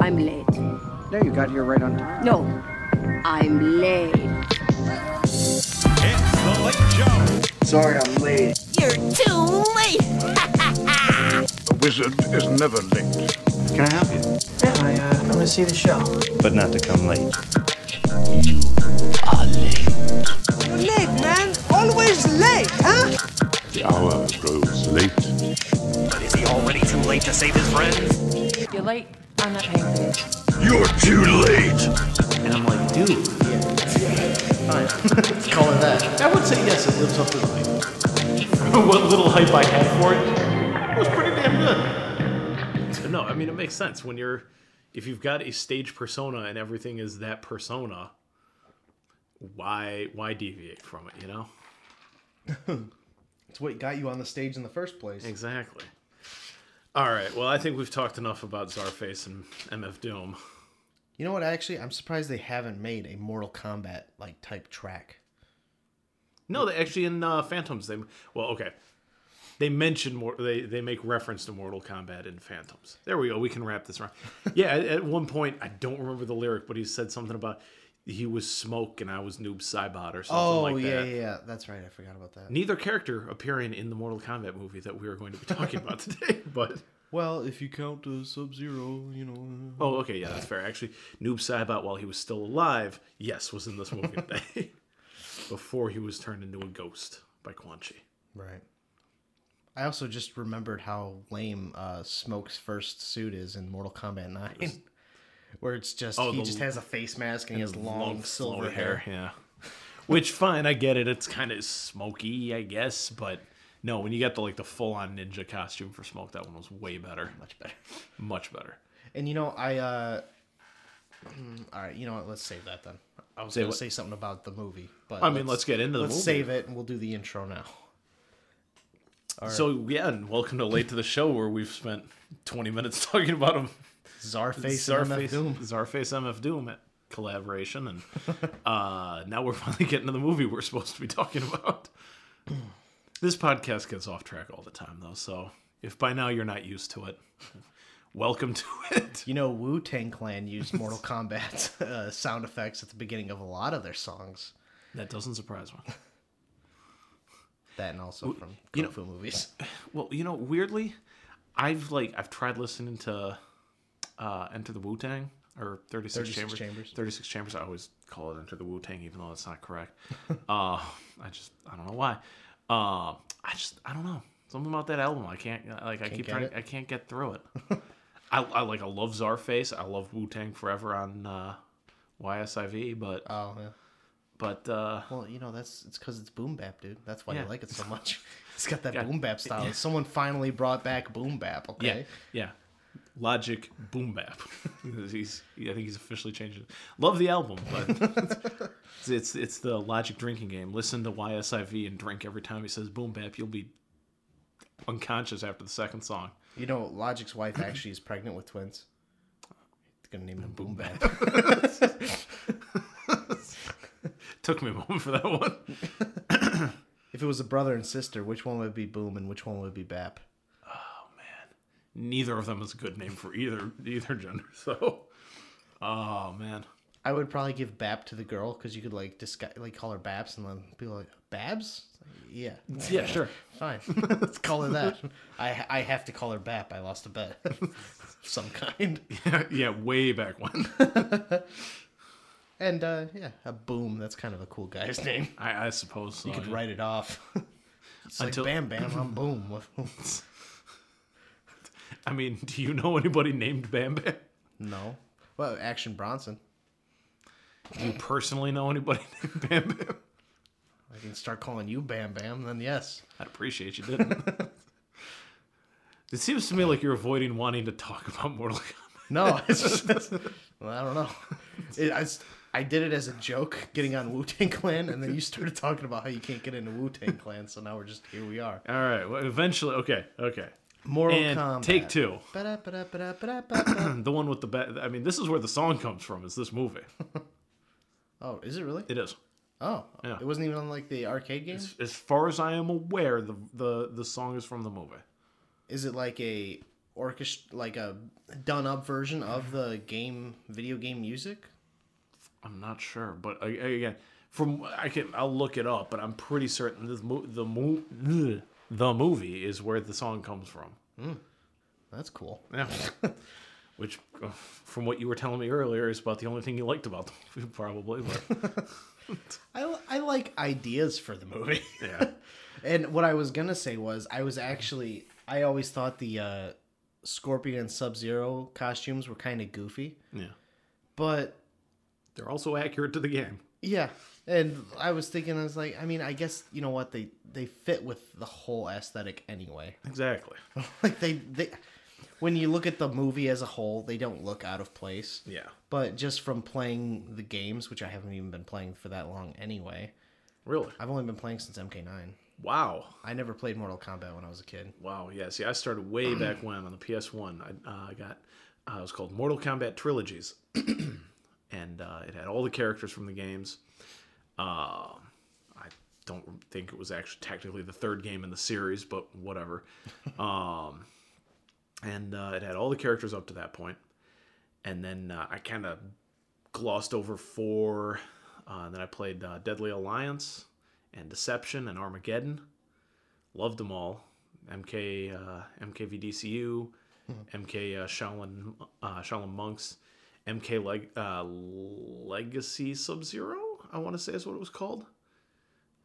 I'm late. No, you got here right on time. No, I'm late. It's the Late Show. Sorry, I'm late. You're too late. A wizard is never late. Can I help you? Yeah, I, uh, I'm gonna see the show. But not to come late. You are late. You're late, man. Always late, huh? The hour grows late. But is he already too late to save his friends? You're late. I'm not paying for this. You're too late. And I'm like, dude, yeah, fine. Let's call it that. I would say yes, it lives up to the hype. what little hype I had for it, it was pretty damn good. So, no, I mean it makes sense when you're if you've got a stage persona and everything is that persona. Why why deviate from it? You know It's what got you on the stage in the first place. exactly. All right. Well, I think we've talked enough about Czarface and MF Doom. You know what? Actually, I'm surprised they haven't made a Mortal Kombat like type track. No, they actually in uh, Phantoms they well okay. They mention more. They they make reference to Mortal Kombat in Phantoms. There we go. We can wrap this around. Yeah, at, at one point I don't remember the lyric, but he said something about he was Smoke and I was Noob Saibot or something Oh like yeah, that. yeah, yeah. That's right. I forgot about that. Neither character appearing in the Mortal Kombat movie that we are going to be talking about today, but Well, if you count uh, Sub Zero, you know. oh, okay, yeah, that's fair. Actually, Noob Saibot, while he was still alive, yes, was in this movie today, before he was turned into a ghost by Quan Chi. Right. I also just remembered how lame uh, Smoke's first suit is in Mortal Kombat 9. Where it's just, Oh, he the- just has a face mask and he has long, silver flowy hair. Yeah. Which fine, I get it. It's kind of smoky, I guess, but no, when you get the like the full on ninja costume for Smoke, that one was way better. Much better. Much better. And you know, I, uh, mm, all right, you know what? Let's save that then. I was Say going what? to say something about the movie, but I mean, let's get into the let's movie. save it and we'll do the intro now. So yeah, and welcome to late to the show where we've spent 20 minutes talking about him. Czarface and MF Doom. Czarface MF Doom collaboration, and uh, now we're finally getting to the movie we're supposed to be talking about. This podcast gets off track all the time, though. So if by now you're not used to it, welcome to it. You know, Wu Tang Clan used Mortal Kombat uh, sound effects at the beginning of a lot of their songs. That doesn't surprise me. That and also from you kung know- fu movies. Well, you know, weirdly, I've like I've tried listening to uh, Enter the Wu Tang or 36, 36 Chambers. Chambers. 36 Chambers. I always call it Enter the Wu Tang, even though that's not correct. uh, I just I don't know why. Uh, I just I don't know something about that album. I can't like I keep trying. it? I can't get through it. I, I like I love Czarface. I love Wu Tang Forever on uh, YSIV, but Oh, yeah. but uh, Well, you know, that's it's because it's boom bap, dude. That's why Yeah. you like it so much. It's got that Yeah. boom bap style. Someone finally brought back boom bap, Yeah, okay? yeah. Logic Boom Bap. he's, I think he's officially changed it. Love the album, but it's, it's it's the Logic drinking game. Listen to YSIV and drink every time he says Boom Bap. You'll be unconscious after the second song. You know, Logic's wife actually is pregnant with twins. Gonna name them boom bap. Took me a moment for that one. if it was a brother and sister, which one would be boom and which one would be bap? Neither of them is a good name for either either gender. So, oh man, I would probably give bap to the girl because you could like disguise, like call her Babs, and then people like Babs. Yeah, yeah, sure. fine. Let's call her that. I I have to call her Bap. I lost a bet some kind. yeah, way back when. And uh, yeah, a boom. That's kind of a cool guy's name. I, I suppose so. You could yeah. write it off. It's Until- like Bam Bam, I'm Boom. I mean, do you know anybody named Bam Bam? no, well, Action Bronson. Do you personally know anybody named Bam Bam? I can start calling you Bam Bam. Then yes. I'd appreciate you didn't. it seems to me like you're avoiding wanting to talk about Mortal Kombat. No, it's just well, I don't know. It, I, I did it as a joke, getting on Wu Tang Clan, and then you started talking about how you can't get into Wu Tang Clan. So now we're just here. We are. All right. Well, eventually, okay, okay. Mortal and Kombat. take two. The one with the. I mean, this is where the song comes from. Is this movie? oh, is it really? It is. Oh, Yeah. it wasn't even on like the arcade game. As far as I am aware, the the the song is from the movie. Is it like a orchestra like a done up version of the game video game music? I'm not sure, but again, from I can I'll look it up, but I'm pretty certain the mo- the mo- the movie is where the song comes from. That's cool. Yeah. Which, uh, from what you were telling me earlier, is about the only thing you liked about the movie, probably. But I, I like ideas for the movie. yeah, And what I was gonna say was I was actually I always thought the uh, Scorpion and Sub Zero costumes were kind of goofy, yeah, but they're also accurate to the game. yeah. And I was thinking, I was like, I mean, I guess you know what they they fit with the whole aesthetic anyway. Exactly. like they they when you look at the movie as a whole, they don't look out of place. Yeah. But just from playing the games, which I haven't even been playing for that long anyway, Really? I've only been playing since MK9. Wow. I never played Mortal Kombat when I was a kid. Wow. Yeah. See, I started way back when on the PS1. I uh, got uh, it was called Mortal Kombat Trilogies, and uh, it had all the characters from the games. Uh, I don't think it was actually technically the third game in the series, but whatever. um, and uh, it had all the characters up to that point, and then uh, I kind of glossed over four. Uh, and then I played uh, Deadly Alliance and Deception and Armageddon. Loved them all. MK uh, MKVDCU, MK uh, Shaolin uh, Shaolin Monks, MK Leg uh, Legacy Sub Zero. I want to say is what it was called.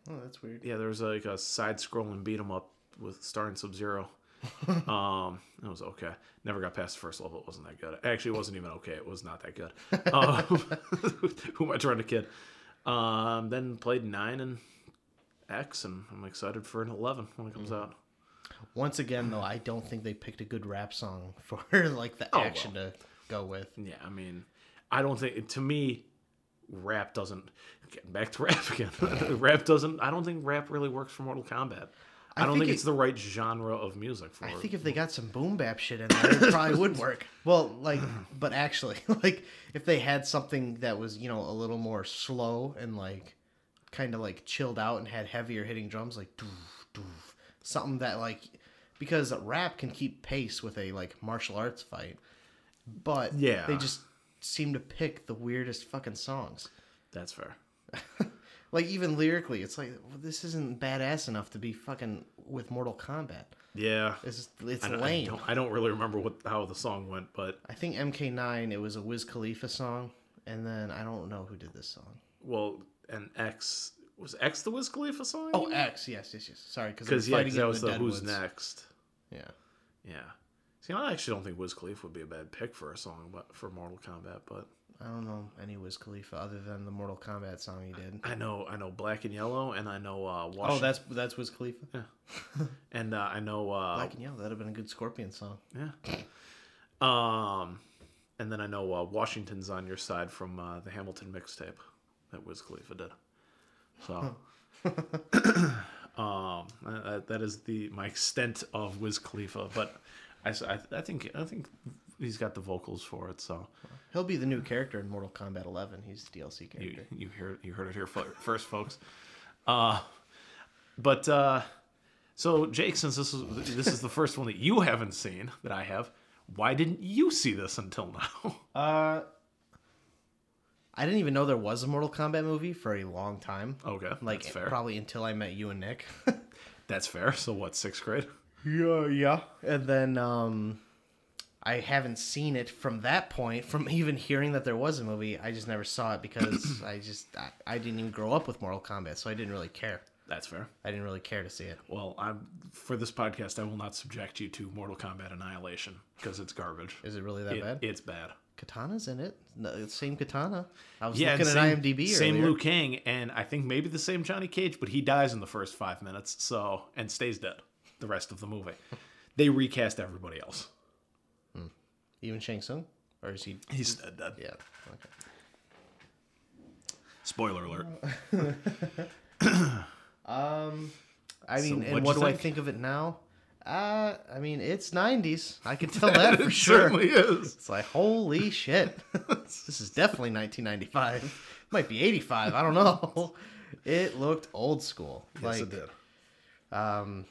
Oh, that's weird. Yeah, there was like a side-scrolling beat 'em up with starring Sub Zero. um, it was okay. Never got past the first level. It wasn't that good. Actually, it wasn't even okay. It was not that good. Um, who am I trying to kid? Um, then played nine and X, and I'm excited for an eleven when it comes out. Once again, though, I don't think they picked a good rap song for like the Oh, action to go with. Yeah, I mean, I don't think to me, rap doesn't. Getting back to rap again. rap doesn't. I don't think rap really works for Mortal Kombat. I, I don't think think it- it's the right genre of music for I think if they got some boom bap shit in there, it probably would work. Well, like, but actually, like, if they had something that was, you know, a little more slow and like, kind of like chilled out and had heavier hitting drums, like, doof, doof, something that like, because rap can keep pace with a like martial arts fight, but Yeah. they just seem to pick the weirdest fucking songs. That's fair. Like even lyrically, it's like well, this isn't badass enough to be fucking with Mortal Kombat. Yeah, It's it's I, don't- I lame. don't, I don't really remember what how the song went, but I think MK9 it was a Wiz Khalifa song, and then I don't know who did this song. well, and X was X the Wiz Khalifa song. Oh, X, yes, yes, yes. Sorry, because yeah, that was the Who's Deadwoods. Next. Yeah, Yeah. See, I actually don't think Wiz Khalifa would be a bad pick for a song, but for Mortal Kombat. But I don't know any Wiz Khalifa other than the Mortal Kombat song he did. I know, I know Black and Yellow, and I know uh, Oh, that's that's Wiz Khalifa. Yeah, and uh, I know uh, Black and Yellow. That'd have been a good Scorpion song. Yeah. Um, and then I know uh, Washington's on your side from uh, the Hamilton mixtape that Wiz Khalifa did. So, um, that, that is the my extent of Wiz Khalifa, but I, I- I think I think he's got the vocals for it. So He'll be the new character in Mortal Kombat 11. He's the DLC you character. you hear you heard it here first, folks. Uh, but uh, so Jake, since this is this is the first one that you haven't seen that I have, why didn't you see this until now? Uh, I didn't even know there was a Mortal Kombat movie for a long time. Okay, like that's fair. probably until I met you and Nick. That's fair. So what? Sixth grade? Yeah, yeah. And then um I haven't seen it from that point. From even hearing that there was a movie, I just never saw it because I just I, I didn't even grow up with Mortal Kombat, so I didn't really care. That's fair. I didn't really care to see it. Well, I'm for this podcast. I will not subject you to Mortal Kombat Annihilation because it's garbage. Is it really that It- bad? It's bad. Kitana's in it. No, same Kitana. I was Yeah, looking and at same, IMDb Same earlier. Liu Kang, and I think maybe the same Johnny Cage, but he dies in the first five minutes. So and stays dead the rest of the movie. They recast everybody else. Even Shang Tsung, or is he? He's dead. dead. Yeah. Okay. Spoiler alert. Um, I mean, what'd and what do I think? think of it now? Uh, I mean, it's '90s. I can tell that for it sure. certainly is. It's like holy shit. this is definitely 1995. It Might be 85. I don't know. It looked old school. Yes, like, it did. um,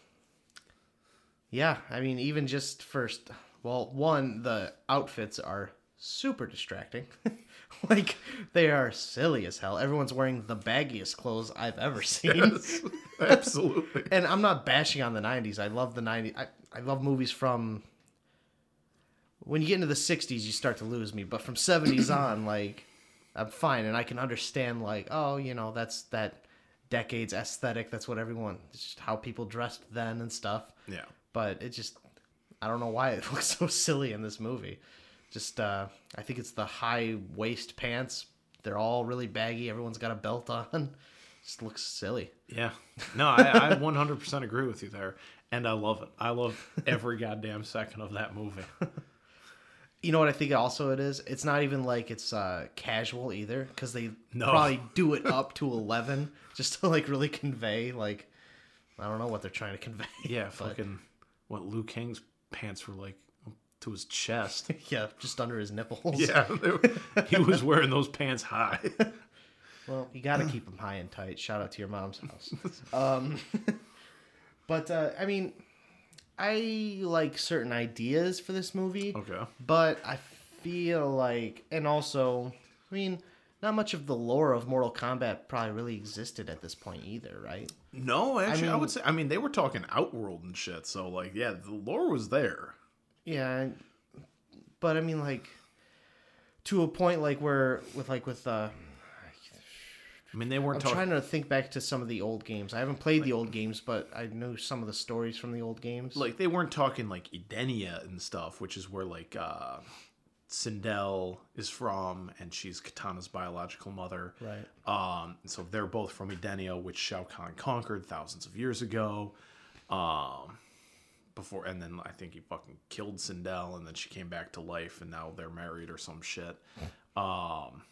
yeah. I mean, even just first Well, one, the outfits are super distracting. like they are silly as hell. Everyone's wearing the baggiest clothes I've ever seen. Absolutely. and I'm not bashing on the 90s. I love the 90s. I, I love movies from when you get into the 60s you start to lose me, but from 70s on like I'm fine and I can understand like oh, you know, that's that decade's aesthetic. That's what everyone it's just how people dressed then and stuff. Yeah. But it just I don't know why it looks so silly in this movie. Just uh I think it's the high waist pants. They're all really baggy. Everyone's got a belt on. Just looks silly. Yeah. No, I, I 100% agree with you there. And I love it. I love every goddamn second of that movie. You know what I think also it is? It's not even like it's uh, casual either because they No. probably do it up to 11 just to like really convey like I don't know what they're trying to convey. Yeah, fucking what Liu Kang's pants were like to his chest. yeah, just under his nipples. Yeah, were- he was wearing those pants high. Well, you got to keep them high and tight. Shout out to your mom's house. um, but uh, I mean, I like certain ideas for this movie. Okay. But I feel like, and also, I mean, not much of the lore of Mortal Kombat probably really existed at this point either, right? No, actually, I, mean- would say. I mean, they were talking Outworld and shit. So, like, yeah, the lore was there. Yeah, but I mean, like, to a point, like where with like with uh, I mean, they weren't I'm talking. trying to think back to some of the old games. I haven't played the old games, but I know some of the stories from the old games. like they weren't talking like Edenia and stuff, which is where like uh Sindel is from, and she's Kitana's biological mother. Right. Um, so they're both from Edenia, which Shao Kahn conquered thousands of years ago. Um, before, and then I think he fucking killed Sindel, and then she came back to life, and now they're married or some shit. Um,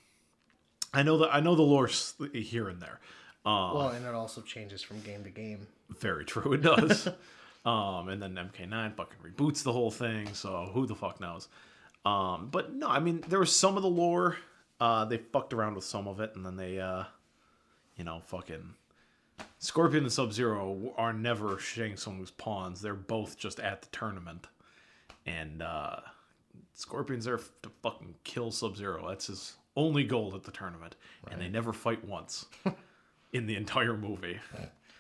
I know that I know the lore here and there. Um, well, and it also changes from game to game. very true, it does. um, and then MK9 fucking reboots the whole thing, so who the fuck knows? Um, but no, I mean there was some of the lore. Uh, they fucked around with some of it, and then they, uh, you know, fucking Scorpion and Sub Zero are never Shang Tsung's pawns. They're both just at the tournament, and uh, Scorpion's there to fucking kill Sub Zero. That's his only goal at the tournament, and they never fight once in the entire movie.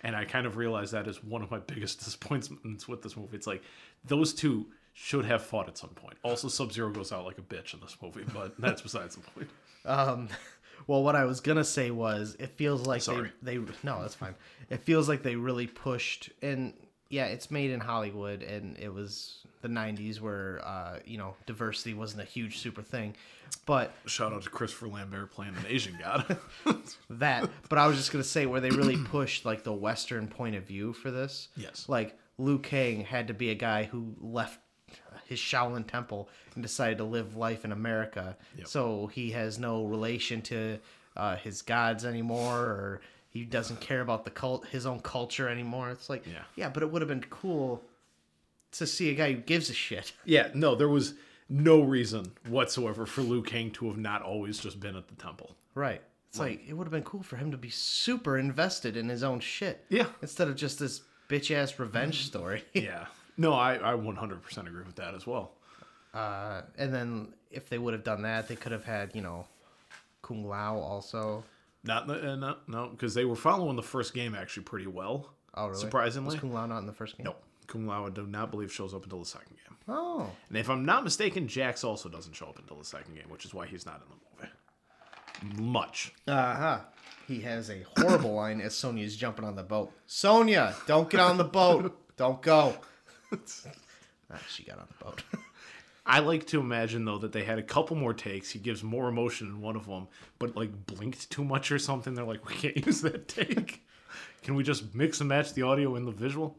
And I kind of realized that is one of my biggest disappointments with this movie. It's like those two should have fought at some point. Also, Sub Zero goes out like a bitch in this movie, but that's besides the point. Um, well, what I was gonna say was, it feels like Sorry. they they no, that's fine. It feels like they really pushed, and yeah, it's made in Hollywood, and it was the '90s where uh, you know diversity wasn't a huge super thing, but Shout out to Christopher Lambert playing an Asian god. that. But I was just gonna say where they really pushed like the Western point of view for this. Yes. Like Liu Kang had to be a guy who left his Shaolin temple and decided to live life in America. Yep. So he has no relation to uh, his gods anymore, or he doesn't care about the cult, his own culture anymore. It's like, Yeah. yeah, but it would have been cool to see a guy who gives a shit. yeah, no, there was no reason whatsoever for Liu Kang to have not always just been at the temple. Right. It's like it would have been cool for him to be super invested in his own shit. Yeah. Instead of just this bitch ass revenge story. Yeah. No, I, I 100% agree with that as well. Uh, and then if they would have done that, they could have had, you know, Kung Lao also. Not uh, no no because they were following the first game actually pretty well. Oh, really? Surprisingly, Was Kung Lao not in the first game? no. Kung Lao I do not believe shows up until the second game. Oh. And if I'm not mistaken, Jax also doesn't show up until the second game, which is why he's not in the movie. Much. Uh huh. He has a horrible line as Sonya's jumping on the boat. Sonya, don't get on the boat. Don't go. Ah, she got on the boat. I like to imagine though that they had a couple more takes. He gives more emotion in one of them, but like blinked too much or something. They're like, we can't use that take. Can we just mix and match the audio and the visual?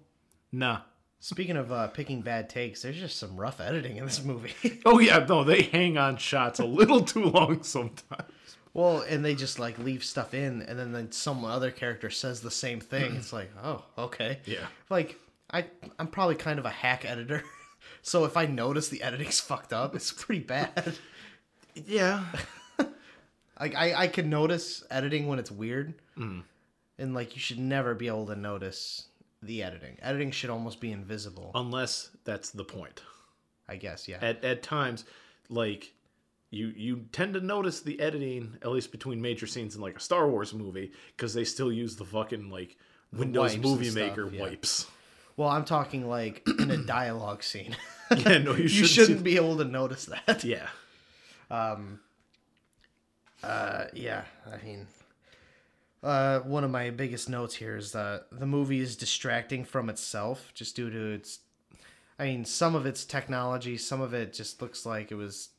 Nah. Speaking of uh, picking bad takes, there's just some rough editing in this movie. Oh yeah, no, they hang on shots a little too long sometimes. well, and they just like leave stuff in, and then, then some other character says the same thing. It's like, oh, okay. Yeah. Like I, I'm probably kind of a hack editor, so if I notice the editing's fucked up, it's pretty bad. Yeah. Like I, I can notice editing when it's weird, mm. and like you should never be able to notice the editing. Editing should almost be invisible. Unless that's the point. I guess, yeah. At at times, like you you tend to notice the editing at least between major scenes in like a Star Wars movie because they still use the fucking like Windows wipes Movie and stuff, Maker yeah. wipes. Well, I'm talking like in a dialogue scene. Yeah, no, you you shouldn't shouldn't be able to notice that. Yeah. Um. Uh, yeah, I mean, uh, one of my biggest notes here is that the movie is distracting from itself just due to its. I mean, some of its technology, some of it just looks like it was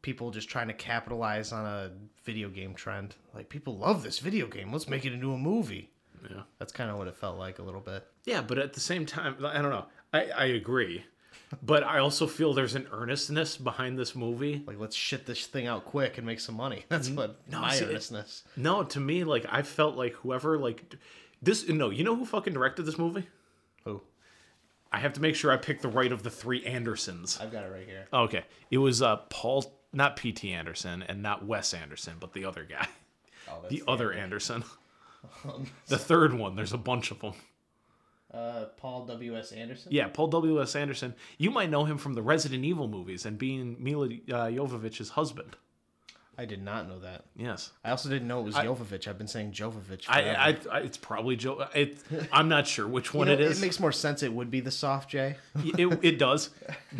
people just trying to capitalize on a video game trend. Like, people love this video game. Let's make it into a movie. Yeah. That's kind of what it felt like a little bit. Yeah, but at the same time, I don't know. I, I agree. But I also feel there's an earnestness behind this movie. Like, let's shit this thing out quick and make some money. That's what no, my see, it- earnestness. No, to me, like I felt like whoever like this. No, you know who fucking directed this movie? Who? I have to make sure I pick the right of the three Andersons. I've got it right here. Okay, it was uh Paul, not P.T. Anderson, and not Wes Anderson, but the other guy, Oh, that's the other Anderson. the third one. There's a bunch of them. Uh, Paul W.S. Anderson? Yeah, Paul W. S. Anderson. You might know him from the Resident Evil movies and being Mila uh, Jovovich's husband. I did not know that. Yes. I also didn't know it was I- Jovovich. I've been saying Jovovich. I, forever. I, I, it's probably Joe. It, I'm not sure which You one know, it is. It makes more sense. It would be the soft J. it, it does,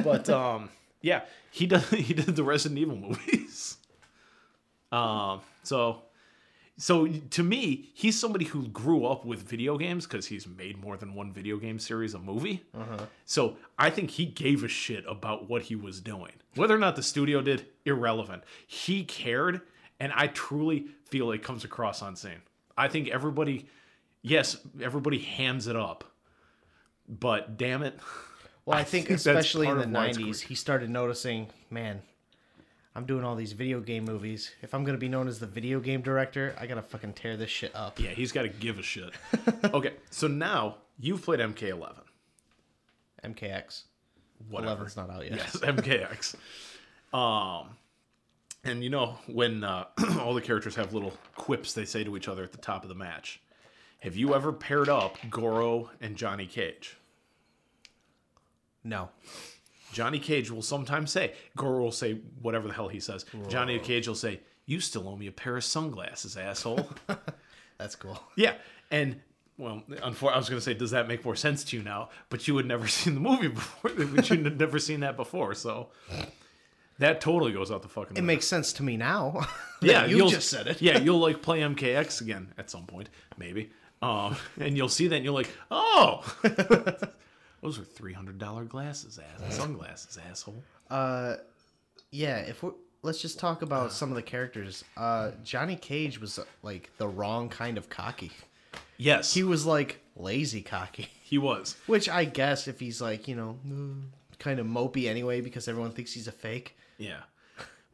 but um, yeah, he does. He did the Resident Evil movies. Um, so, so to me, he's somebody who grew up with video games because he's made more than one video game series a movie. Uh-huh. So I think he gave a shit about what he was doing, whether or not the studio did, irrelevant. He cared, and I truly feel it comes across on scene. I think everybody, yes, everybody hands it up, but damn it. Well, I think that's especially in the of why it's '90s, he started noticing, man, I'm doing all these video game movies. If I'm gonna be known as the video game director, I gotta fucking tear this shit up. Yeah, he's got to give a shit. okay, so now you've played MK11. MKX. Whatever. 11's not out yet. Yes, MKX. Um, and you know when uh, all the characters have little quips they say to each other at the top of the match. Have you ever paired up Goro and Johnny Cage? No. Johnny Cage will sometimes say, Goro will say whatever the hell he says. Johnny Cage will say, "You still owe me a pair of sunglasses, asshole." That's cool. Yeah, and well, I was going to say, does that make more sense to you now? But you had never seen the movie before. But you had never seen that before, so that totally goes out the fucking. It window. makes sense to me now. yeah, you just said it. yeah, you'll like play MKX again at some point, maybe. Um, and you'll see that, and you're like, oh, those are three hundred dollar glasses, ass sunglasses, asshole. Uh, yeah. If we let's just talk about some of the characters. Uh, Johnny Cage was like the wrong kind of cocky. Yes, He was like lazy cocky. he was. Which I guess if he's like, you know, mm, kind of mopey anyway because everyone thinks he's a fake. Yeah,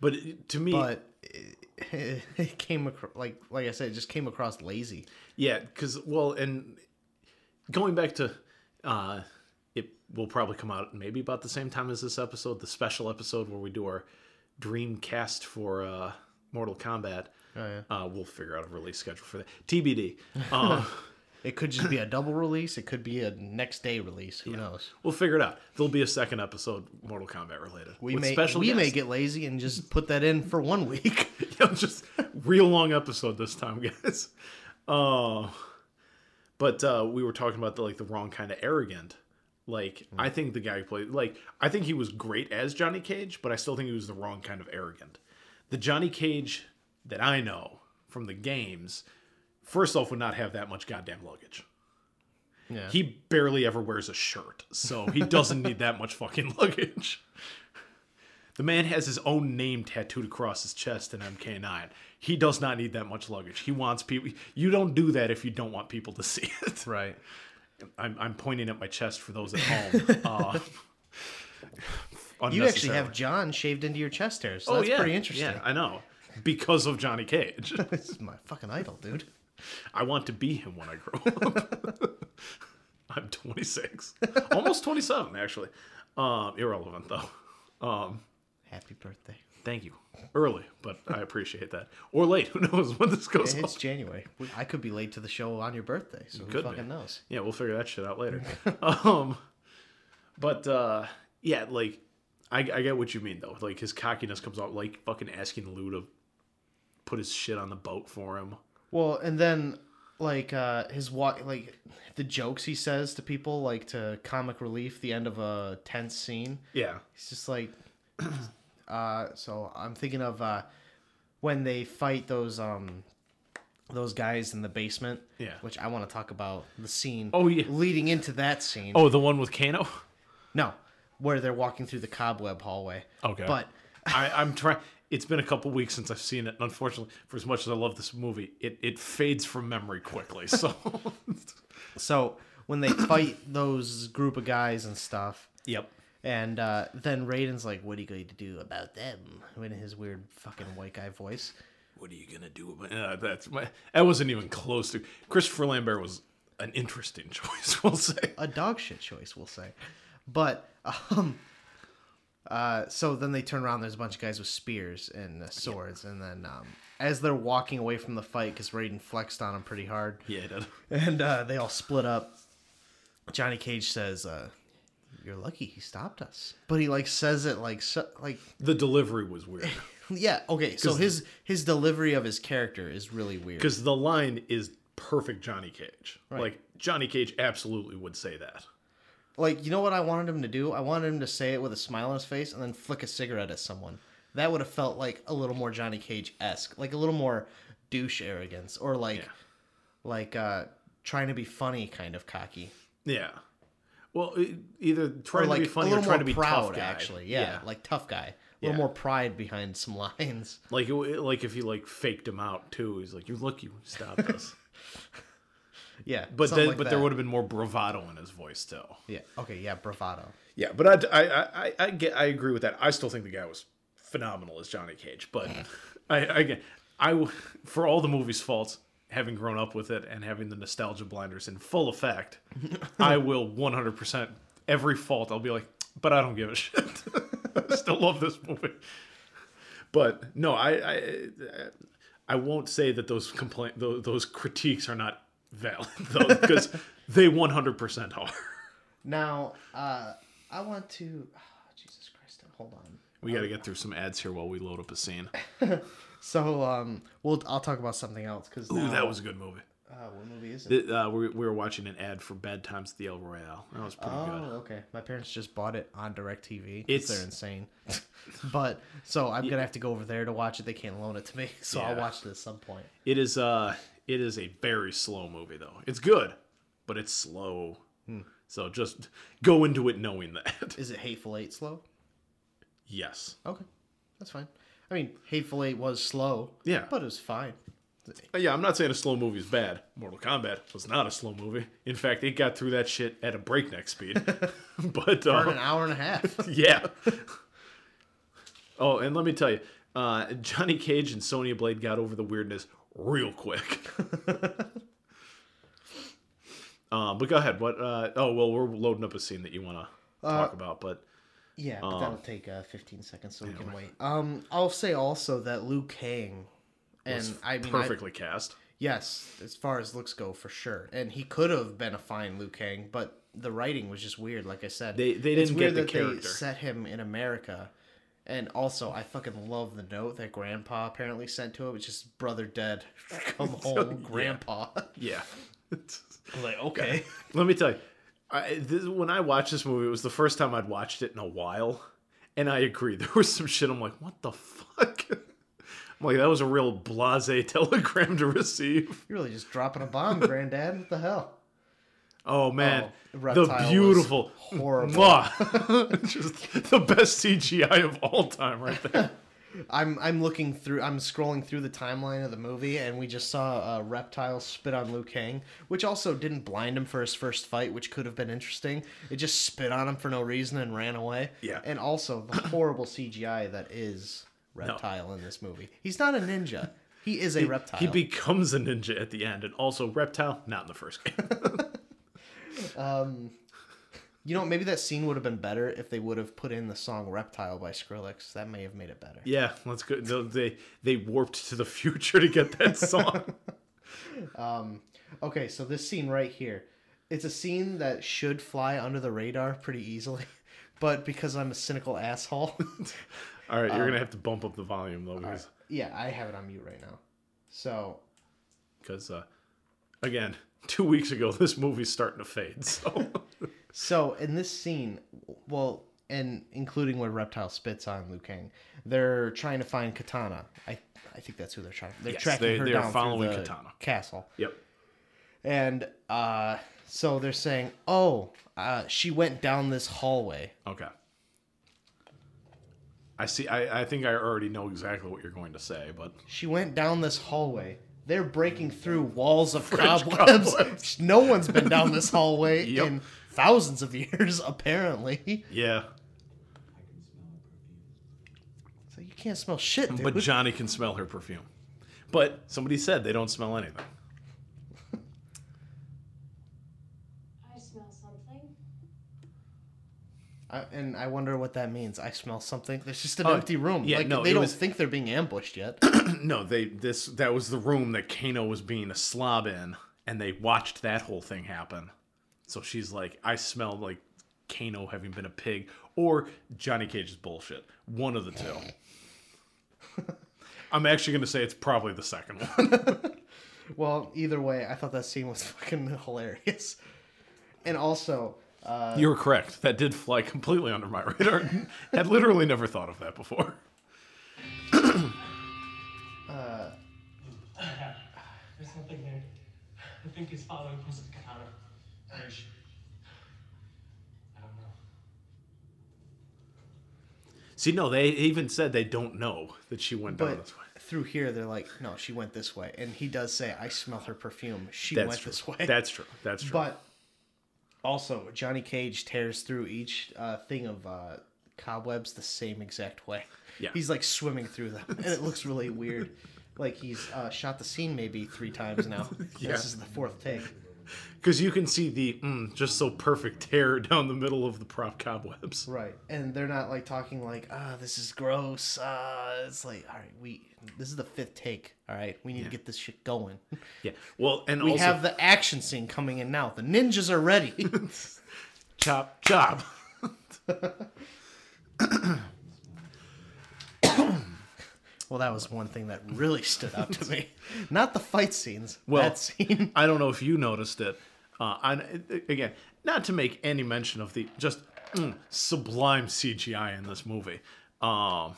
but to me, But it, it came across, like like I said, it just came across lazy. Yeah, because well, and going back to, uh, will probably come out maybe about the same time as this episode, the special episode where we do our dream cast for uh, Mortal Kombat. Oh, yeah. Uh, we'll figure out a release schedule for that. TBD. Uh, It could just be a double release. It could be a next day release. Who knows? we'll figure it out. There'll be a second episode Mortal Kombat related. We may we may get lazy and just put that in for one week. Yeah, just real long episode this time, guys. Uh, but uh, we were talking about the like the wrong kind of arrogant. Like mm. I think the guy who played like I think he was great as Johnny Cage, but I still think he was the wrong kind of arrogant. The Johnny Cage that I know from the games, first off, would not have that much goddamn luggage. Yeah. He barely ever wears a shirt, so he doesn't need that much fucking luggage. The man has his own name tattooed across his chest in MK9. He does not need that much luggage. He wants people. You don't do that if you don't want people to see it. right. I'm, I'm pointing at my chest for those at home. Uh, You actually have. John shaved into your chest hair, so Oh that's yeah, pretty interesting. Yeah, I know. Because of Johnny Cage, this is my fucking idol, dude. I want to be him when I grow up. I'm 26, almost 27 actually. Um, irrelevant though. Um, Happy birthday. Thank you. Early, but I appreciate that. Or late. Who knows when this goes It's up? January. I could be late to the show on your birthday, so who fucking be. knows? Yeah, we'll figure that shit out later. um, but uh, yeah, like I, I get what you mean though. Like his cockiness comes out like fucking asking Lou to put his shit on the boat for him. Well, and then like uh his walk like the jokes he says to people like to comic relief the end of a tense scene. Yeah. He's just like uh so I'm thinking of uh when they fight those um those guys in the basement. Yeah. Which I want to talk about the scene Oh, yeah. leading into that scene. Oh, the one with Kano. No, where they're walking through the cobweb hallway. Okay. But I, I'm trying. It's been a couple weeks since I've seen it, and unfortunately, for as much as I love this movie, it, it fades from memory quickly. So, so when they fight those group of guys and stuff, yep. And uh, then Raiden's like, "What are you going to do about them?" In his weird fucking white guy voice. What are you gonna do about uh, that's my? That wasn't even close to. Christopher Lambert was an interesting choice, we'll say. A dog shit choice, we'll say. But um, uh, so then they turn around. There's a bunch of guys with spears and uh, swords, and then um, as they're walking away from the fight, because Raiden flexed on them pretty hard, Yeah, it did. and uh, they all split up. Johnny Cage says, uh, "You're lucky he stopped us," but he like says it like so, like The delivery was weird yeah okay. So his his delivery of his character is really weird. because the line is perfect. Johnny Cage, Right. like Johnny Cage, absolutely would say that. Like, you know what I wanted him to do? I wanted him to say it with a smile on his face and then flick a cigarette at someone. That would have felt like a little more Johnny Cage esque, like a little more douche arrogance, or like, Yeah. like uh, trying to be funny, kind of cocky, Yeah. Well, either trying like to be funny or trying to be proud. tough guy. Actually, yeah, like tough guy, a little Yeah. more pride behind some lines. like like if he like faked him out too. He's like, "You're lucky you stopped us." Yeah, But then, like but there would have been more bravado in his voice too. yeah, okay, yeah, bravado. Yeah, but I, I, I, I get, I agree with that. I still think the guy was phenomenal as Johnny Cage, but mm. I, I, again, I, w- for all the movie's faults, having grown up with it and having the nostalgia blinders in full effect, I will 100% every fault. I'll be like, but I don't give a shit. I still love this movie. But no, I, I, I won't say that those complaint, those, those critiques are not valid though, because they 100% are. Now, uh, I want to. oh, Jesus Christ! Hold on. We got to get through some ads here while we load up a scene. So, um, we'll I'll talk about something else because Ooh, that was a good movie. Uh, what movie is it? Uh, we, we were watching an ad for Bad Times at the El Royale. That was pretty Oh, good. Oh, okay. My parents just bought it on DirecTV. It's- they're insane. but so I'm gonna have to go over there to watch it. They can't loan it to me, so I'll watch it at some point. It is uh, it is a very slow movie though. It's good, but it's slow. Hmm. So just go into it knowing that. Is it Hateful Eight slow? yes. Okay, that's fine. I mean, Hateful Eight was slow. Yeah. but it was fine. Uh, Yeah, I'm not saying a slow movie is bad. Mortal Kombat was not a slow movie. In fact, it got through that shit at a breakneck speed. but For an uh, hour and a half. yeah. Oh, and let me tell you, uh, Johnny Cage and Sonya Blade got over the weirdness real quick. um, but go ahead. What? Uh, oh, well, we're loading up a scene that you want to Uh, talk about, but Yeah, but Um, that'll take uh, 15 seconds, so we can wait. Um, I'll say also that Liu Kang, and I mean, I- perfectly cast. Yes, as far as looks go, for sure. And he could have been a fine Liu Kang, but the writing was just weird. Like I said, They- they didn't weird get the that character. They set him in America, and also I fucking love the note that Grandpa apparently sent to him, which is "Brother dead, come home, Grandpa." Yeah. I'm like, okay, Let me tell you, I, this, when I watched this movie, it was the first time I'd watched it in a while, and I agree. There was some shit. I'm like, what the fuck? I'm like, that was a real blase telegram to receive. you're really just dropping a bomb, Granddad. What the hell? Oh man, Oh, the beautiful, horrible. Just the best CGI of all time, right there. I'm I'm looking through I'm scrolling through the timeline of the movie and we just saw a reptile spit on Liu Kang, which also didn't blind him for his first fight, which could have been interesting. It just spit on him for no reason and ran away. Yeah. And also the horrible CGI that is reptile in this movie. He's not a ninja. He is a reptile. He becomes a ninja at the end, and also reptile, not in the first game. Um, you know, maybe that scene would have been better if they would have put in the song Reptile by Skrillex. That may have made it better. yeah, let's go. They they warped to the future to get that song. Um, okay, so this scene right here, it's a scene that should fly under the radar pretty easily. but because I'm a cynical asshole, All right, you're Um, gonna have to bump up the volume though, because yeah, I have it on mute right now. So because uh, again, two weeks ago this movie's starting to fade. So So in this scene, well, and including where Reptile spits on Liu Kang, they're trying to find Kitana. I I think that's who they're trying. They're Yes, tracking they- her they are down following through the Kitana. castle. yep, And uh, so they're saying, "Oh, uh, she went down this hallway." okay. I see. I, I think I already know exactly what you're going to say, but She went down this hallway. They're breaking through walls of cobwebs. cobwebs. No one's been down this hallway Yep. in thousands of years, apparently. yeah. So you can't smell shit, dude. But Johnny can smell her perfume. But somebody said they don't smell anything. I smell something. I, and I wonder what that means. I smell something. There's just an Oh, empty room. yeah, like no, they don't was- think they're being ambushed yet. No, they this that was the room that Kano was being a slob in, and they watched that whole thing happen. So she's like, I smell like Kano having been a pig, or Johnny Cage's bullshit. One of the two. I'm actually gonna say it's probably the second one. well, either way, I thought that scene was fucking hilarious. And also, uh, You're correct. That did fly completely under my radar. Had literally never thought of that before. uh, There's something there. I think he's following Prince of Kitana. Rage. I don't know. See, no, they even said they don't know that she went down but this way. through here, they're like, no, she went this way. And he does say, I smell her perfume. She That's went true. this way. That's true. That's true. But also, Johnny Cage tears through each uh, thing of uh, cobwebs the same exact way. Yeah. He's like swimming through them, and it looks really weird. Like he's uh, shot the scene maybe three times now. Yeah. This is the fourth take. Because you can see the mm, just so perfect tear down the middle of the prop cobwebs. Right, and they're not like talking like, "Ah, this is gross." Uh, it's like, all right, we this is the fifth take. All right, we need to get this shit going. Yeah. Well, and we also have the action scene coming in now. The ninjas are ready. chop chop. well, that was one thing that really stood out to me. Not the fight scenes. Well, that scene. I don't know if you noticed it. Uh, I, again, not to make any mention of the just mm, sublime CGI in this movie. Um,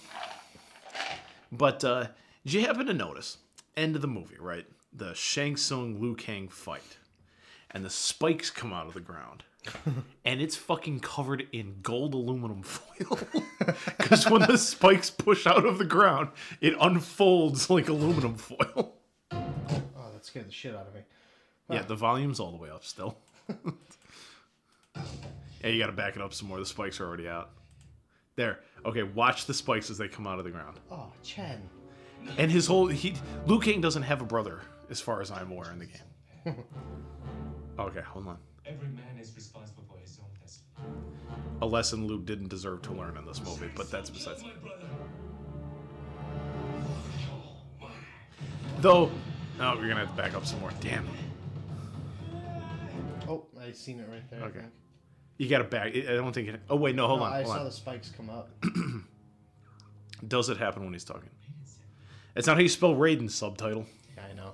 but uh, did you happen to notice end of the movie, right? The Shang Tsung Liu Kang fight, and the spikes come out of the ground. and it's fucking covered in gold aluminum foil. Because when the spikes push out of the ground, it unfolds like aluminum foil. Oh, that scared the shit out of me. Yeah, the volume's all the way up still. yeah, you gotta back it up some more. The spikes are already out. There. Okay, watch the spikes as they come out of the ground. Oh, Chen. And his whole he Liu Kang doesn't have a brother, as far as I'm aware in the game. Okay, hold on. Every man is responsible for his own destiny. A lesson Luke didn't deserve to learn in this movie, but that's besides. Though, oh, you're gonna have to back up some more. Damn. Oh, I seen it right there. Okay. You gotta back. I don't think it. Oh wait, no, hold No, on. I hold saw on. the spikes come up. Does it happen when he's talking? It's not how you spell Raiden. Subtitle. Yeah, I know.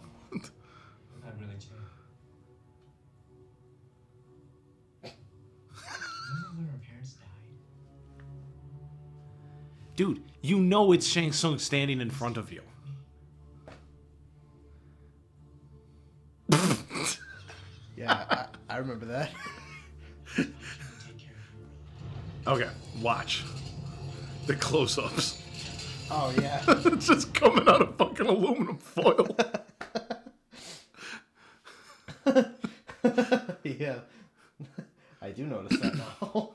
Dude, you know it's Shang Tsung standing in front of you. Yeah, I, I remember that. Okay, watch. The close ups. Oh yeah. it's just coming out of fucking aluminum foil. yeah. I do notice that now.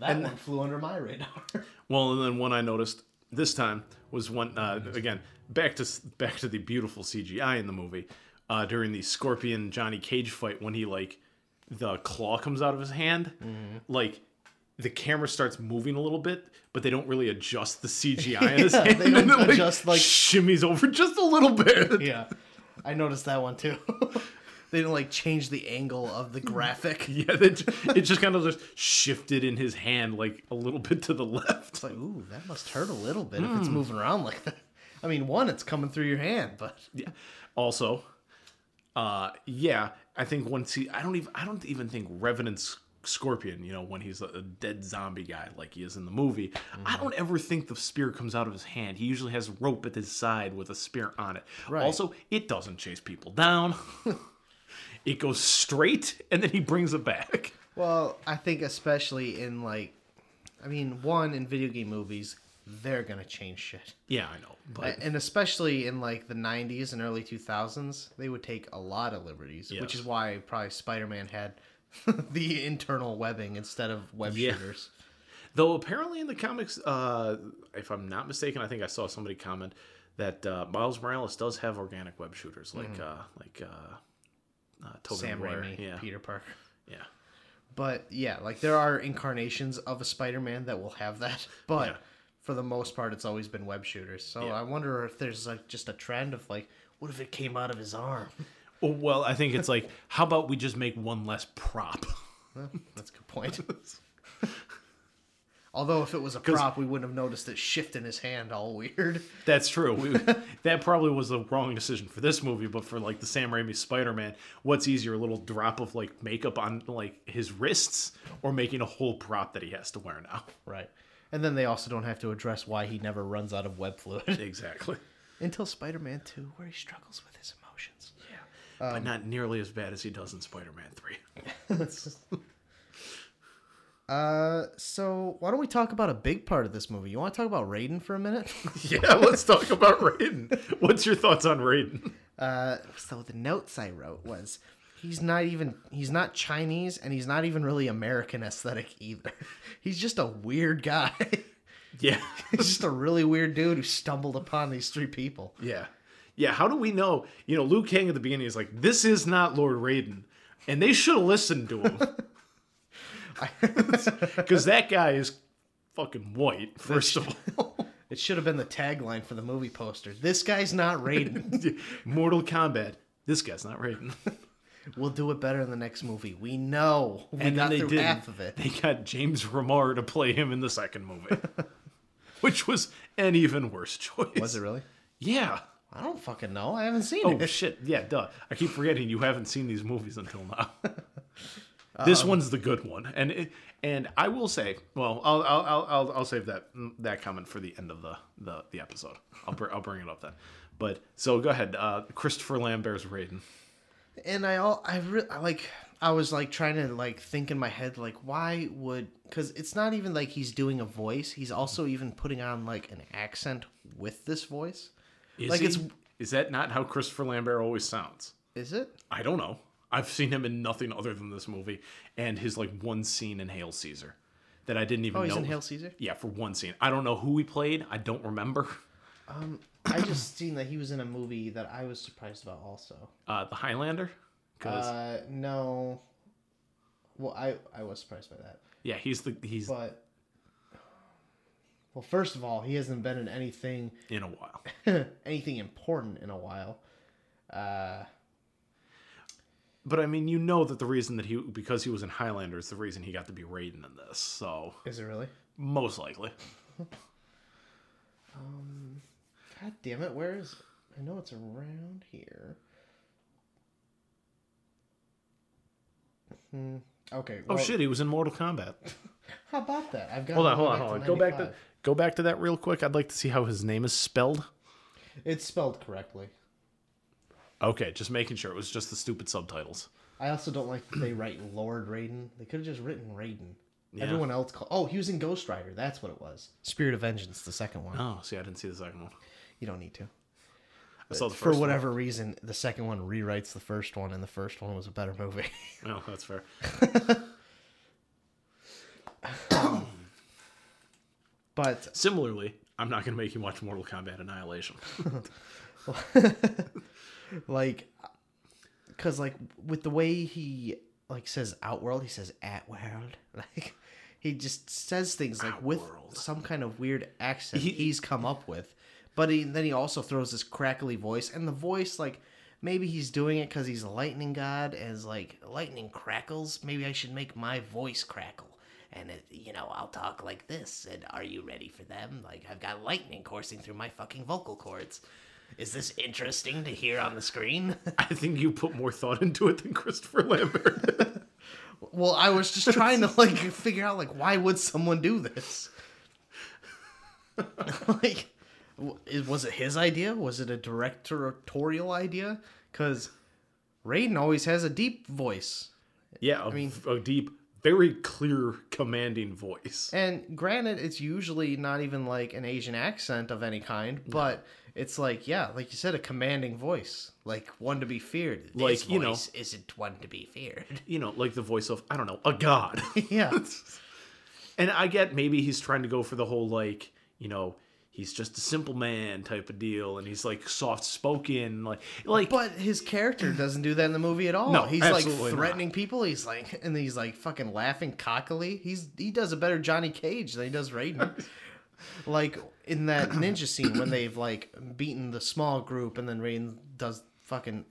That And- one flew under my radar. well, and then one I noticed this time was one uh, again back to back to the beautiful CGI in the movie uh, during the Scorpion Johnny Cage fight when he like the claw comes out of his hand, like the camera starts moving a little bit, but they don't really adjust the CGI in his Yeah, hand. they don't adjust, like- shimmies over just a little bit. yeah. I noticed that one too. They didn't like change the angle of the graphic. Yeah, they it just kind of just shifted in his hand like a little bit to the left. It's like, ooh, that must hurt a little bit if Hmm. it's moving around like that. I mean, one, it's coming through your hand, but Yeah. Also, uh, yeah, I think once he, I don't even, I don't even think Revenant's Scorpion, you know, when he's a, dead zombie guy like he is in the movie, I Mm-hmm. don't ever think the spear comes out of his hand. He usually has rope at his side with a spear on it. Right. Also, it doesn't chase people down. it goes straight and then he brings it back. Well, I think especially in like, I mean, one in video game movies, they're gonna change shit, Yeah, I know, but and especially in like the '90s and early 2000s, they would take a lot of liberties, which is why probably Spider-Man had the internal webbing instead of web Yeah. shooters. Though apparently in the comics, uh, if I'm not mistaken, I think I saw somebody comment that uh, Miles Morales does have organic web shooters, like uh, like uh, uh, Tobey Sam Maguire. Raimi, yeah, Peter Parker. yeah, But yeah, like there are incarnations of a Spider-Man that will have that, but Yeah. for the most part, it's always been web shooters. So Yeah. I wonder if there's like just a trend of like, what if it came out of his arm? Well, I think it's like, how about we just make one less prop? Well, that's a good point. Although if it was a prop, we wouldn't have noticed it shift in his hand all weird. That's true. We, that probably was the wrong decision for this movie, but for like the Sam Raimi Spider-Man, what's easier, a little drop of like makeup on like his wrists, or making a whole prop that he has to wear now? Right. And then they also don't have to address why he never runs out of web fluid Exactly. until Spider-Man 2, where he struggles with his emotions. Yeah, but not nearly as bad as he does in Spider-Man Three. Uh, so why don't we talk about a big part of this movie? You want to talk about Raiden for a minute? yeah, let's talk about Raiden. What's your thoughts on Raiden? Uh, so the notes I wrote was he's not even he's not Chinese and he's not even really American aesthetic either. He's just a weird guy. Yeah, he's just a really weird dude who stumbled upon these three people. yeah, yeah. How do we know? You know, Liu Kang at the beginning is like, "This is not Lord Raiden," and they should have listened to him because that guy is fucking white. First of all, It should have been the tagline for the movie poster. This guy's not Raiden. Mortal Kombat. This guy's not Raiden. we'll do it better in the next movie. We know. We and got then they did. half of it. They got James Remar to play him in the second movie, which was an even worse choice. Was it really? Yeah. I don't fucking know. I haven't seen Oh it. shit! Yeah, duh. I keep forgetting you haven't seen these movies until now. This one's the good one, and it, and I will say, well, I'll I'll I'll I'll, I'll save that that comment for the end of the the, the episode. I'll br- I'll bring it up then. But so go ahead, uh, Christopher Lambert's Raiden. and I all I re- I, like I was like trying to like think in my head like why would because it's not even like he's doing a voice he's also even putting on like an accent with this voice Is like he? it's is that not how Christopher Lambert always sounds? is it I don't know. I've seen him in nothing other than this movie and his like one scene in Hail Caesar that I didn't even oh he's know. in Hail Caesar Yeah, for one scene. I don't know who he played. I don't remember. I just seen that he was in a movie that I was surprised about also Uh, the Highlander. 'Cause- uh no well I I was surprised by that yeah, he's the he's but well first of all he hasn't been in anything in a while. anything important in a while uh But I mean, you know that the reason that he because he was in Highlander is the reason he got to be Raiden in this. So is it really most likely. God damn it, where is? I know it's around here. Hmm. Okay. Oh shit, he was in Mortal Kombat. How about that? I've got. hold on, hold on, hold on. Go back to go back to that real quick. I'd like to see how his name is spelled. It's spelled correctly. Okay, just making sure it was just the stupid subtitles. I also don't like that they write Lord Raiden. They could have just written Raiden. Yeah. Everyone else called. Oh, he was in Ghost Rider. That's what it was. Spirit of Vengeance, the second one. Oh, see, I didn't see the second one. You don't need to. I saw the For first one. whatever reason, the second one rewrites the first one, and the first one was a better movie. Oh, that's fair. but Similarly, I'm not going to make you watch Mortal Kombat Annihilation. like because like with the way he like says outworld he says at world like he just says things like with some kind of weird accent He- he's come up with but he, then he also throws this crackly voice and the voice like maybe he's doing it because he's a lightning god, as like lightning crackles. Maybe I should make my voice crackle. And it, you know, I'll talk like this. And are you ready for them? Like I've got lightning coursing through my fucking vocal cords. Is this interesting to hear on the screen? I think you put more thought into it than Christopher Lambert. well, I was just trying to like figure out like why would someone do this? like, was it his idea? Was it a directorial idea? Because Raiden always has a deep voice. yeah, I mean, a deep, very clear, commanding voice. And granted, it's usually not even like an Asian accent of any kind, but it's like, yeah, like you said, a commanding voice, like one to be feared. Like, This you know- voice isn't one to be feared. You know, like the voice of I don't know, a god. yeah. And I get maybe he's trying to go for the whole like, you know, he's just a simple man type of deal, and he's like soft spoken, like like. But his character doesn't do that in the movie at all. No, he's like absolutely not. threatening people. He's like, and he's like fucking laughing cockily. He's he does a better Johnny Cage than he does Raiden. Like in that ninja scene when they've like beaten the small group, and then Raiden does fucking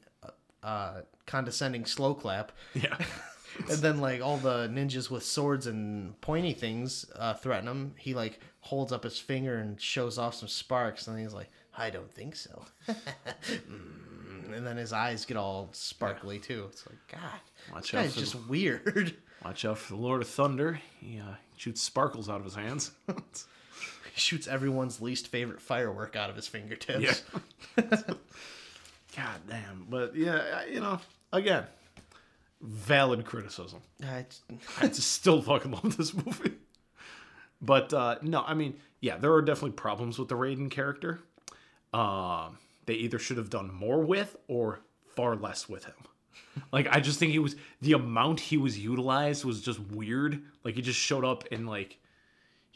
uh, condescending slow clap. Yeah. and then like all the ninjas with swords and pointy things uh, threaten him. He like holds up his finger and shows off some sparks, and he's like, "I don't think so." Mm, and then his eyes get all sparkly too. It's like God, Watch this out guy's for just the- weird. Watch out for the Lord of Thunder. He uh, shoots sparkles out of his hands. shoots everyone's least favorite firework out of his fingertips. Yeah. God damn. But yeah, you know, again, valid criticism. I, I just still fucking love this movie. But uh, no, I mean, yeah, there are definitely problems with the Raiden character. Um, they either should have done more with or far less with him. Like, I just think he was the amount he was utilized was just weird. Like, he just showed up and like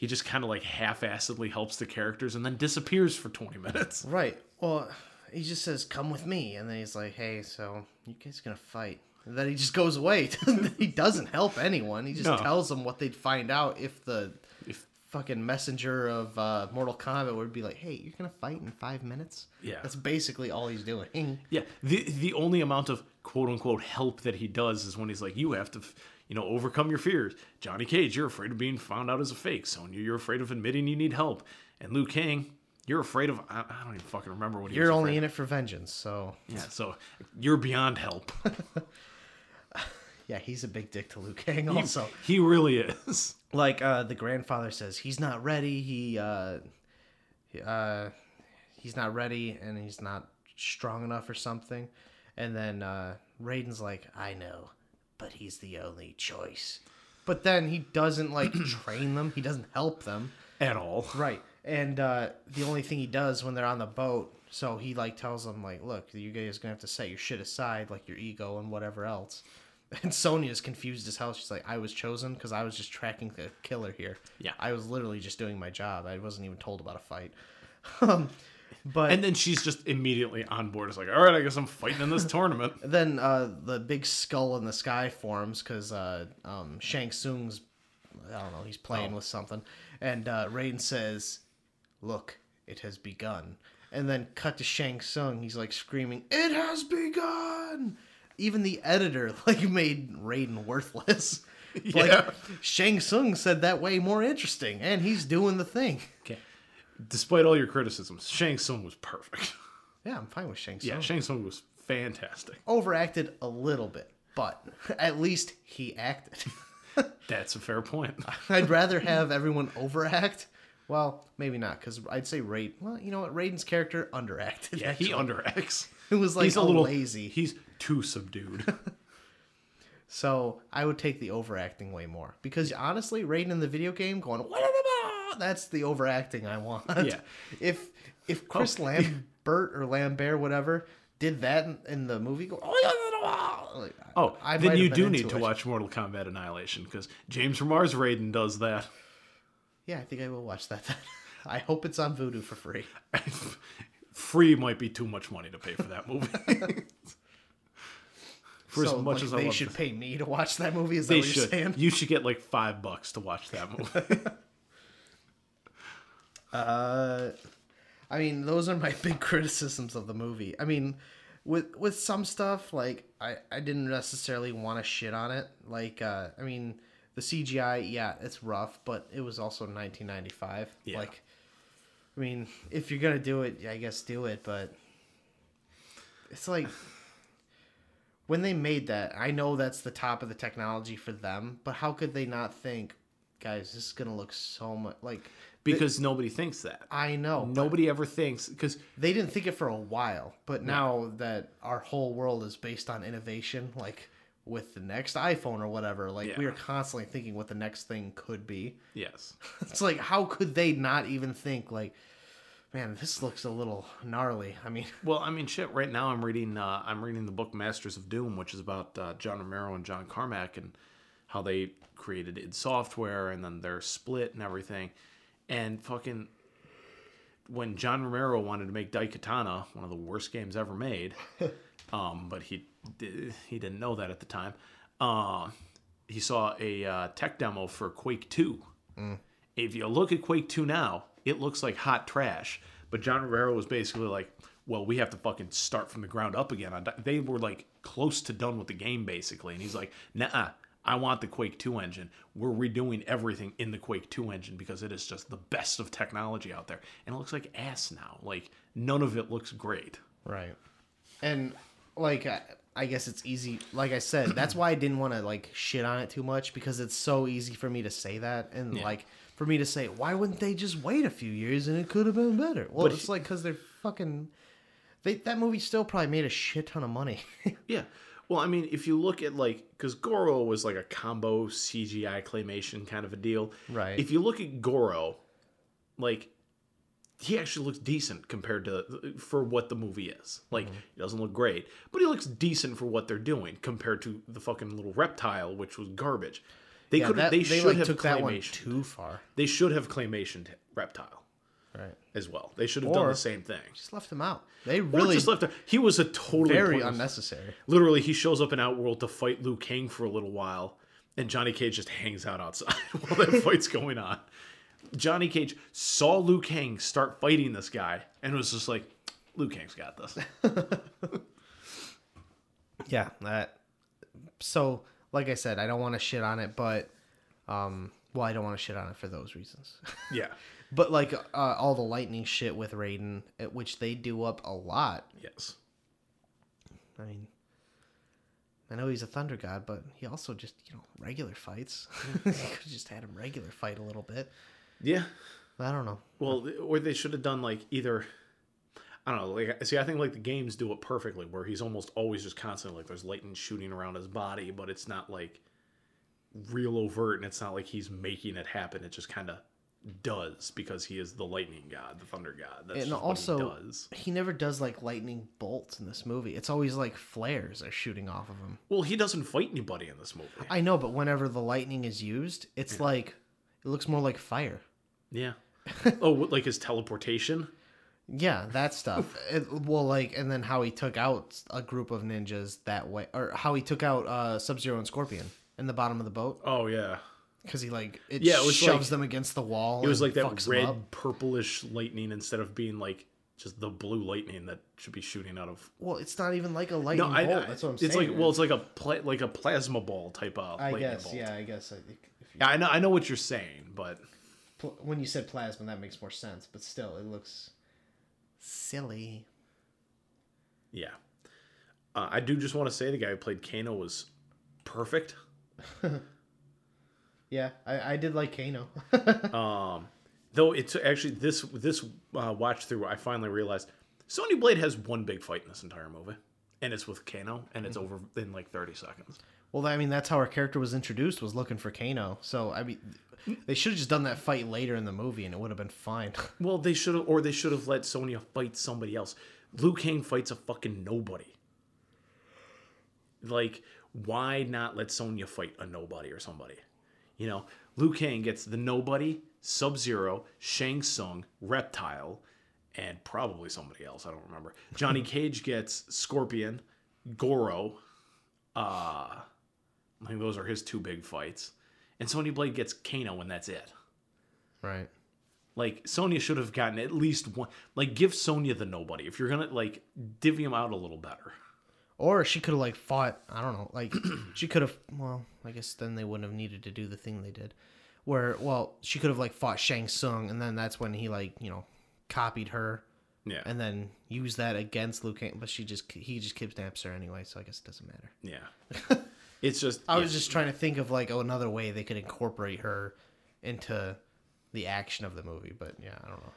he just kind of like half-assedly helps the characters and then disappears for 20 minutes. Right. Well, he just says, "Come with me," and then he's like, "Hey, so you guys gonna fight?" And then he just goes away. he doesn't help anyone. He just No. tells them what they'd find out if the If- fucking messenger of uh, Mortal Kombat would be like, "Hey, you're gonna fight in five minutes." Yeah. that's basically all he's doing. Yeah, the the only amount of quote unquote help that he does is when he's like, "You have to, you know, overcome your fears." Johnny Cage, you're afraid of being found out as a fake. Sonya, you're afraid of admitting you need help, and Liu Kang, you're afraid of. I, I don't even fucking remember what he You're only in of. it for vengeance, so Yeah, so you're beyond help. yeah, he's a big dick to Liu Kang. He- Also, he really is. like uh, the grandfather says, he's not ready. He uh, uh, he's not ready, and he's not strong enough or something. And then uh, Raiden's like, I know, but he's the only choice. But then he doesn't like train them. He doesn't help them at all. Right. And uh, the only thing he does when they're on the boat, so he like tells them like, look, you guys gonna have to set your shit aside, like your ego and whatever else. And Sonya's confused as hell. She's like, I was chosen because I was just tracking the killer here. Yeah. I was literally just doing my job. I wasn't even told about a fight. but And then she's just immediately on board. It's like, all right, I guess I'm fighting in this tournament. then uh, the big skull in the sky forms because uh, um, Shang Tsung's, I don't know, he's playing Oh. with something. And uh, Raiden says, Look, it has begun. And then cut to Shang Tsung. He's like screaming, It has begun! Even the editor like made Raiden worthless. Yeah. Like Shang Tsung said that way more interesting, and he's doing the thing. Okay. Despite all your criticisms, Shang Tsung was perfect. Yeah, I'm fine with Shang Tsung. Yeah, Shang Tsung was fantastic. Overacted a little bit, but at least he acted. That's a fair point. I'd rather have everyone overact. Well, maybe not, because I'd say Raiden. Well, you know what? Raiden's character underacted. Yeah, he underacts. It was like he's a little lazy. He's too subdued. So I would take the overacting way more because honestly, Raiden in the video game going "Wah-da-da-da," that's the overacting I want. Yeah. If if oh. Chris Oh. Lambert or Lambert whatever did that in, in the movie, go oh, "Wah-da-da-da," like, Oh, I then you do need to it. watch Mortal Kombat Annihilation because James Remar's Raiden does that. Yeah, I think I will watch that. I hope it's on Vudu for free. Free might be too much money to pay for that movie. for so as much like, as I they should this- pay me to watch that movie. Is that they what you're should. saying? You should get like five bucks to watch that movie. Uh, I mean, those are my big criticisms of the movie. I mean, with with some stuff like I I didn't necessarily want to shit on it. Like uh I mean the CGI, yeah, it's rough, but it was also 1995. Yeah. Like I mean, if you're gonna do it, I guess do it, but it's like when they made that, I know that's the top of the technology for them, but how could they not think, guys, this is gonna look so much like because nobody thinks that. I know Nobody ever thinks because they didn't think it for a while, but now that our whole world is based on innovation, like with the next iPhone or whatever, like we are constantly thinking what the next thing could be. yes, It's like how could they not even think like, man, this looks a little gnarly. I mean, Well, I mean, shit. Right now, I'm reading. Uh, I'm reading the book Masters of Doom, which is about uh, John Romero and John Carmack and how they created id Software, and then they're split and everything. And fucking, when John Romero wanted to make Daikatana, one of the worst games ever made, um, but he di- he didn't know that at the time. Uh, he saw a uh, tech demo for Quake Two. If you look at Quake 2 now, it looks like hot trash. But John Romero was basically like, well, we have to fucking start from the ground up again. They were like close to done with the game, basically. And he's like, nah, I want the Quake 2 engine. We're redoing everything in the Quake 2 engine because it is just the best of technology out there. And it looks like ass now. Like, none of it looks great. Right. And like I, I guess it's easy. Like I said, that's why I didn't want to like shit on it too much because it's so easy for me to say that and Yeah. like for me to say why wouldn't they just wait a few years and it could have been better. Well, But it's he- like because they're fucking. They that movie still probably made a shit ton of money. Yeah. Well, I mean, if you look at like, because Goro was like a combo CGI claymation kind of a deal. Right. If you look at Goro, like, he actually looks decent compared to for what the movie is. Like, Mm-hmm. he doesn't look great, but he looks decent for what they're doing compared to the fucking little reptile, which was garbage. They Yeah, could. that- They, they, should like, have took that one claymation. too far. They should have claymation reptile Right. as well. They should have done Or the same thing. Just left him out. They Or really just left. He was a totally very pointless- unnecessary. Literally, he shows up in Outworld to fight Liu Kang for a little while, and Johnny Cage just hangs out outside while that fight's going on. Johnny Cage saw Liu Kang start fighting this guy, and was just like, "Liu Kang's got this." Yeah, that. So, like I said, I don't want to shit on it, but, um, well, I don't want to shit on it for those reasons. yeah, but like uh, all the lightning shit with Raiden, at which they do up a lot. yes, I mean, I know he's a thunder god, but he also just you know regular fights. you could just had him regular fight a little bit. yeah. I don't know. Well, or they should have done like either. I don't know. Like, see, I think like the games do it perfectly, where he's almost always just constantly like there's lightning shooting around his body, but it's not like real overt, and it's not like he's making it happen. It just kind of does because he is the lightning god, the thunder god. That's and also, what he does. he never does like lightning bolts in this movie. It's always like flares are shooting off of him. Well, he doesn't fight anybody in this movie. I know, but whenever the lightning is used, it's like it looks more like fire. Yeah. oh, like his teleportation. Yeah, that stuff. it, well, like, and then how he took out a group of ninjas that way, or how he took out uh, Sub Zero and Scorpion in the bottom of the boat Oh yeah. Because he like it, Yeah, it was shoves like- them against the wall. It was like that fucks them up. red purplish lightning instead of being like just the blue lightning that should be shooting out of Well, it's not even like a lightning no, I, bolt. I- That's what I'm it's saying. like well, it's like a pla- like a plasma ball type of I lightning guess, bolt. yeah, I guess. I think if you, Yeah, I know, I know what you're saying, but pl- when you said plasma, that makes more sense. But still, it looks silly. yeah, uh, I do just want to say the guy who played Kano was perfect. Yeah, I, I did like Kano. Um, though it's actually this this uh, watch through, I finally realized Sonya Blade has one big fight in this entire movie, and it's with Kano, and it's over in like 30 seconds. well, I mean, that's how our character was introduced. Was looking for Kano. So I mean, they should have just done that fight later in the movie, and it would have been fine. Well, they should have, or they should have let Sonya fight somebody else. Liu Kang fights a fucking nobody. Like, why not let Sonya fight a nobody or somebody? You know, Liu Kang gets the nobody, Sub Zero, Shang Tsung, Reptile, and probably somebody else. I don't remember. Johnny Cage gets Scorpion, Goro. Uh, I think those are his two big fights. And Sonya Blade gets Kano, and that's it. right. Like Sonya should have gotten at least one. Like give Sonya the nobody if you're gonna like divvy him out a little better. Or she could have like fought. I don't know. Like she could have. Well, I guess then they wouldn't have needed to do the thing they did. Where well, she could have like fought Shang Tsung, and then that's when he like you know copied her. Yeah. And then used that against Liu Kang, but she just he just kidnaps her anyway, so I guess it doesn't matter. Yeah. it's just I was just trying to think of like oh, another way they could incorporate her into the action of the movie, but yeah, I don't know.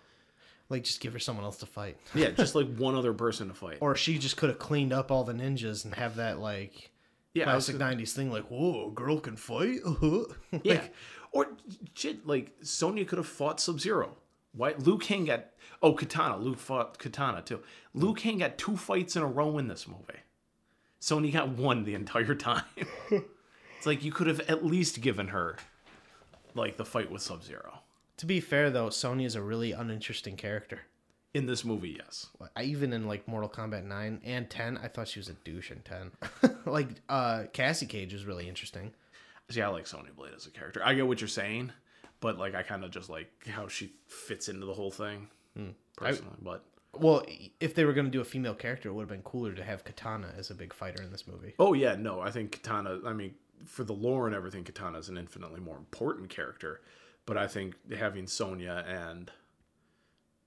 Like just give her someone else to fight. yeah, just like one other person to fight. or she just could have cleaned up all the ninjas and have that like Yeah, classic '90s thing, like "Whoa, a girl can fight." Uh-huh. Yeah. Like, Or shit, like Sonya could have fought Sub Zero. Why Liu Kang got oh Kitana. Luke fought Kitana too. Liu Kang got two fights in a row in this movie. Sonya got one the entire time. it's like you could have at least given her like the fight with Sub Zero. To be fair though, Sonya's a really uninteresting character. In this movie, yes. I, even in like Mortal Kombat 9 and 10, I thought she was a douche in 10. like uh Cassie Cage was really interesting. See, I like Sonya Blade as a character. I get what you're saying, but like I kind of just like how she fits into the whole thing personally. but Well, if they were going to do a female character, it would have been cooler to have Kitana as a big fighter in this movie. Oh yeah, no, I think Kitana. I mean, for the lore and everything, Kitana is an infinitely more important character. But I think having Sonya and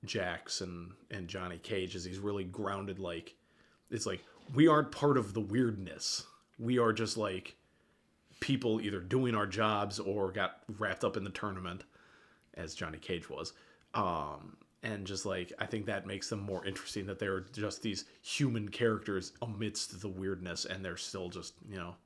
Jax and and Johnny Cage is he's really grounded. Like it's like we aren't part of the weirdness. We are just like people either doing our jobs or got wrapped up in the tournament, as Johnny Cage was. Um, and just like I think that makes them more interesting that they're just these human characters amidst the weirdness, and they're still just you know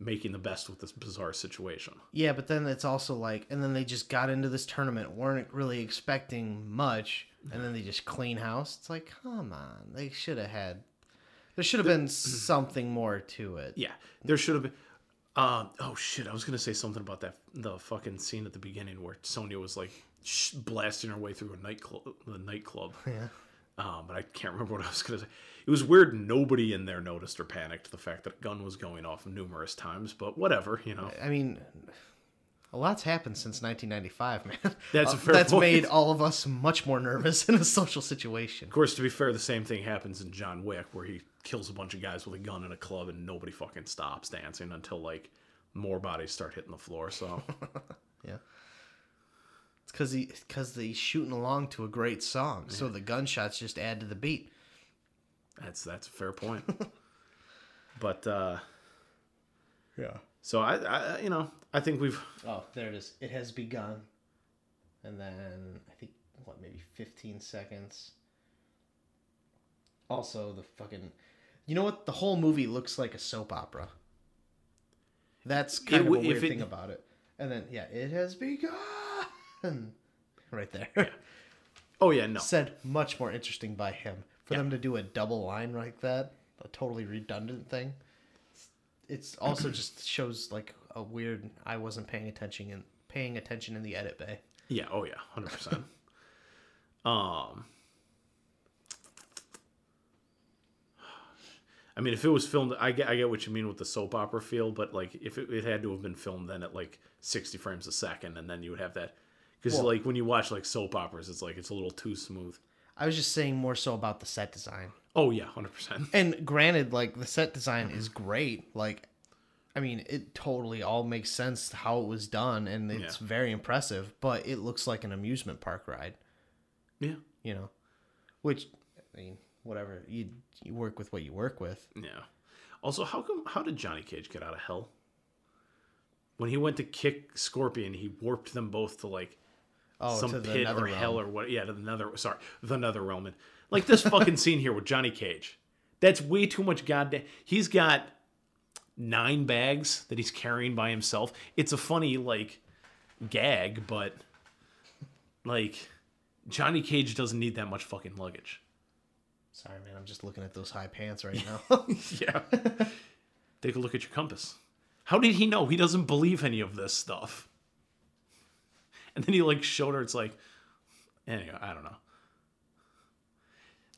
making the best with this bizarre situation. Yeah, but then it's also like, and then they just got into this tournament, weren't really expecting much, and then they just clean house. It's like, come on, they should have had, there should have been something more to it. Yeah, there should have been. Uh, oh shit! I was gonna say something about that the fucking scene at the beginning where Sonya was like sh- blasting her way through a nightclub. The nightclub. Yeah. Um, but I can't remember what I was gonna say. It was weird. Nobody in there noticed or panicked the fact that a gun was going off numerous times. But whatever, you know. I mean, a lot's happened since 1995, man. That's a Uh, fair That's point. made all of us much more nervous in a social situation. Of course, to be fair, the same thing happens in John Wick, where he kills a bunch of guys with a gun in a club, and nobody fucking stops dancing until like more bodies start hitting the floor. So Yeah. It's because he because he's shooting along to a great song, so the gunshots just add to the beat. that's that's a fair point. but uh Yeah. so I, I, you know, I think we've Oh, there it is. It has begun, and then I think what maybe 15 seconds. Also, the fucking, you know what? The whole movie looks like a soap opera. That's kind It of a w- weird if it- thing about it. And then yeah, it has begun. Right there. Oh yeah, no. Said much more interesting by him. For Yeah. them to do a double line like that, a totally redundant thing. It's, also just shows like a weird. I wasn't paying attention in paying attention in the edit bay. Yeah, oh yeah, hundred percent. Um, I mean, if it was filmed, I get, I get what you mean with the soap opera feel, but like if it, it had to have been filmed then at like sixty frames a second, and then you would have that, because Well- like when you watch like soap operas, it's like it's a little too smooth. I was just saying more so about the set design. Oh yeah, hundred percent. And granted, like the set design is mm-hmm. great. Like, I mean, it totally all makes sense how it was done, and it's Yeah. very impressive. But it looks like an amusement park ride. Yeah, You know, which I mean, whatever you you work with what you work with. yeah. Also, how come? How did Johnny Cage get out of hell? When he went to kick Scorpion, he warped them both to like Oh, some to the pit or nether hell or what? Yeah, to the nether. Sorry, the nether realm. And like this fucking scene here with Johnny Cage. That's way too much goddamn. He's got nine bags that he's carrying by himself. It's a funny like gag, but like Johnny Cage doesn't need that much fucking luggage. Sorry, man. I'm just looking at those high pants right now. yeah. Take a look at your compass. How did he know? He doesn't believe any of this stuff. And then he like showed her. It's like, anyway, I don't know.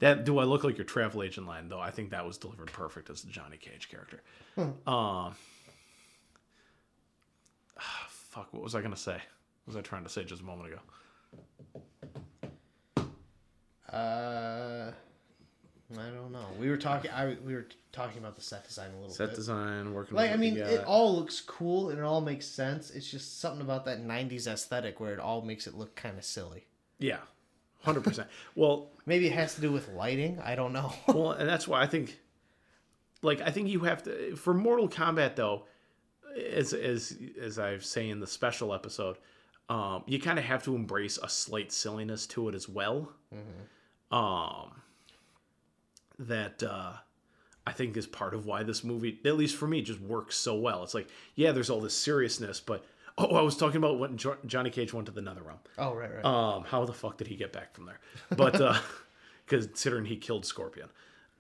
That do I look like your travel agent line though? I think that was delivered perfect as the Johnny Cage character. Um, ah, fuck. What was I gonna say? What was I trying to say just a moment ago? Uh, I don't know. We were talking. I we were talking about the set design a little Set bit. design, working. Like I mean, it all looks cool and it all makes sense. It's just something about that '90s aesthetic where it all makes it look kind of silly. yeah, hundred percent. Well, Maybe it has to do with lighting. I don't know. well, and that's why I think, like, I think you have to for Mortal Kombat though, as as as I've say in the special episode, um, you kind of have to embrace a slight silliness to it as well. Um, that uh, I think is part of why this movie, at least for me, just works so well. It's like, yeah, there's all this seriousness, but oh, I was talking about when jo- Johnny Cage went to the Nether Realm. oh right, right. Um, how the fuck did he get back from there? But uh, considering he killed Scorpion,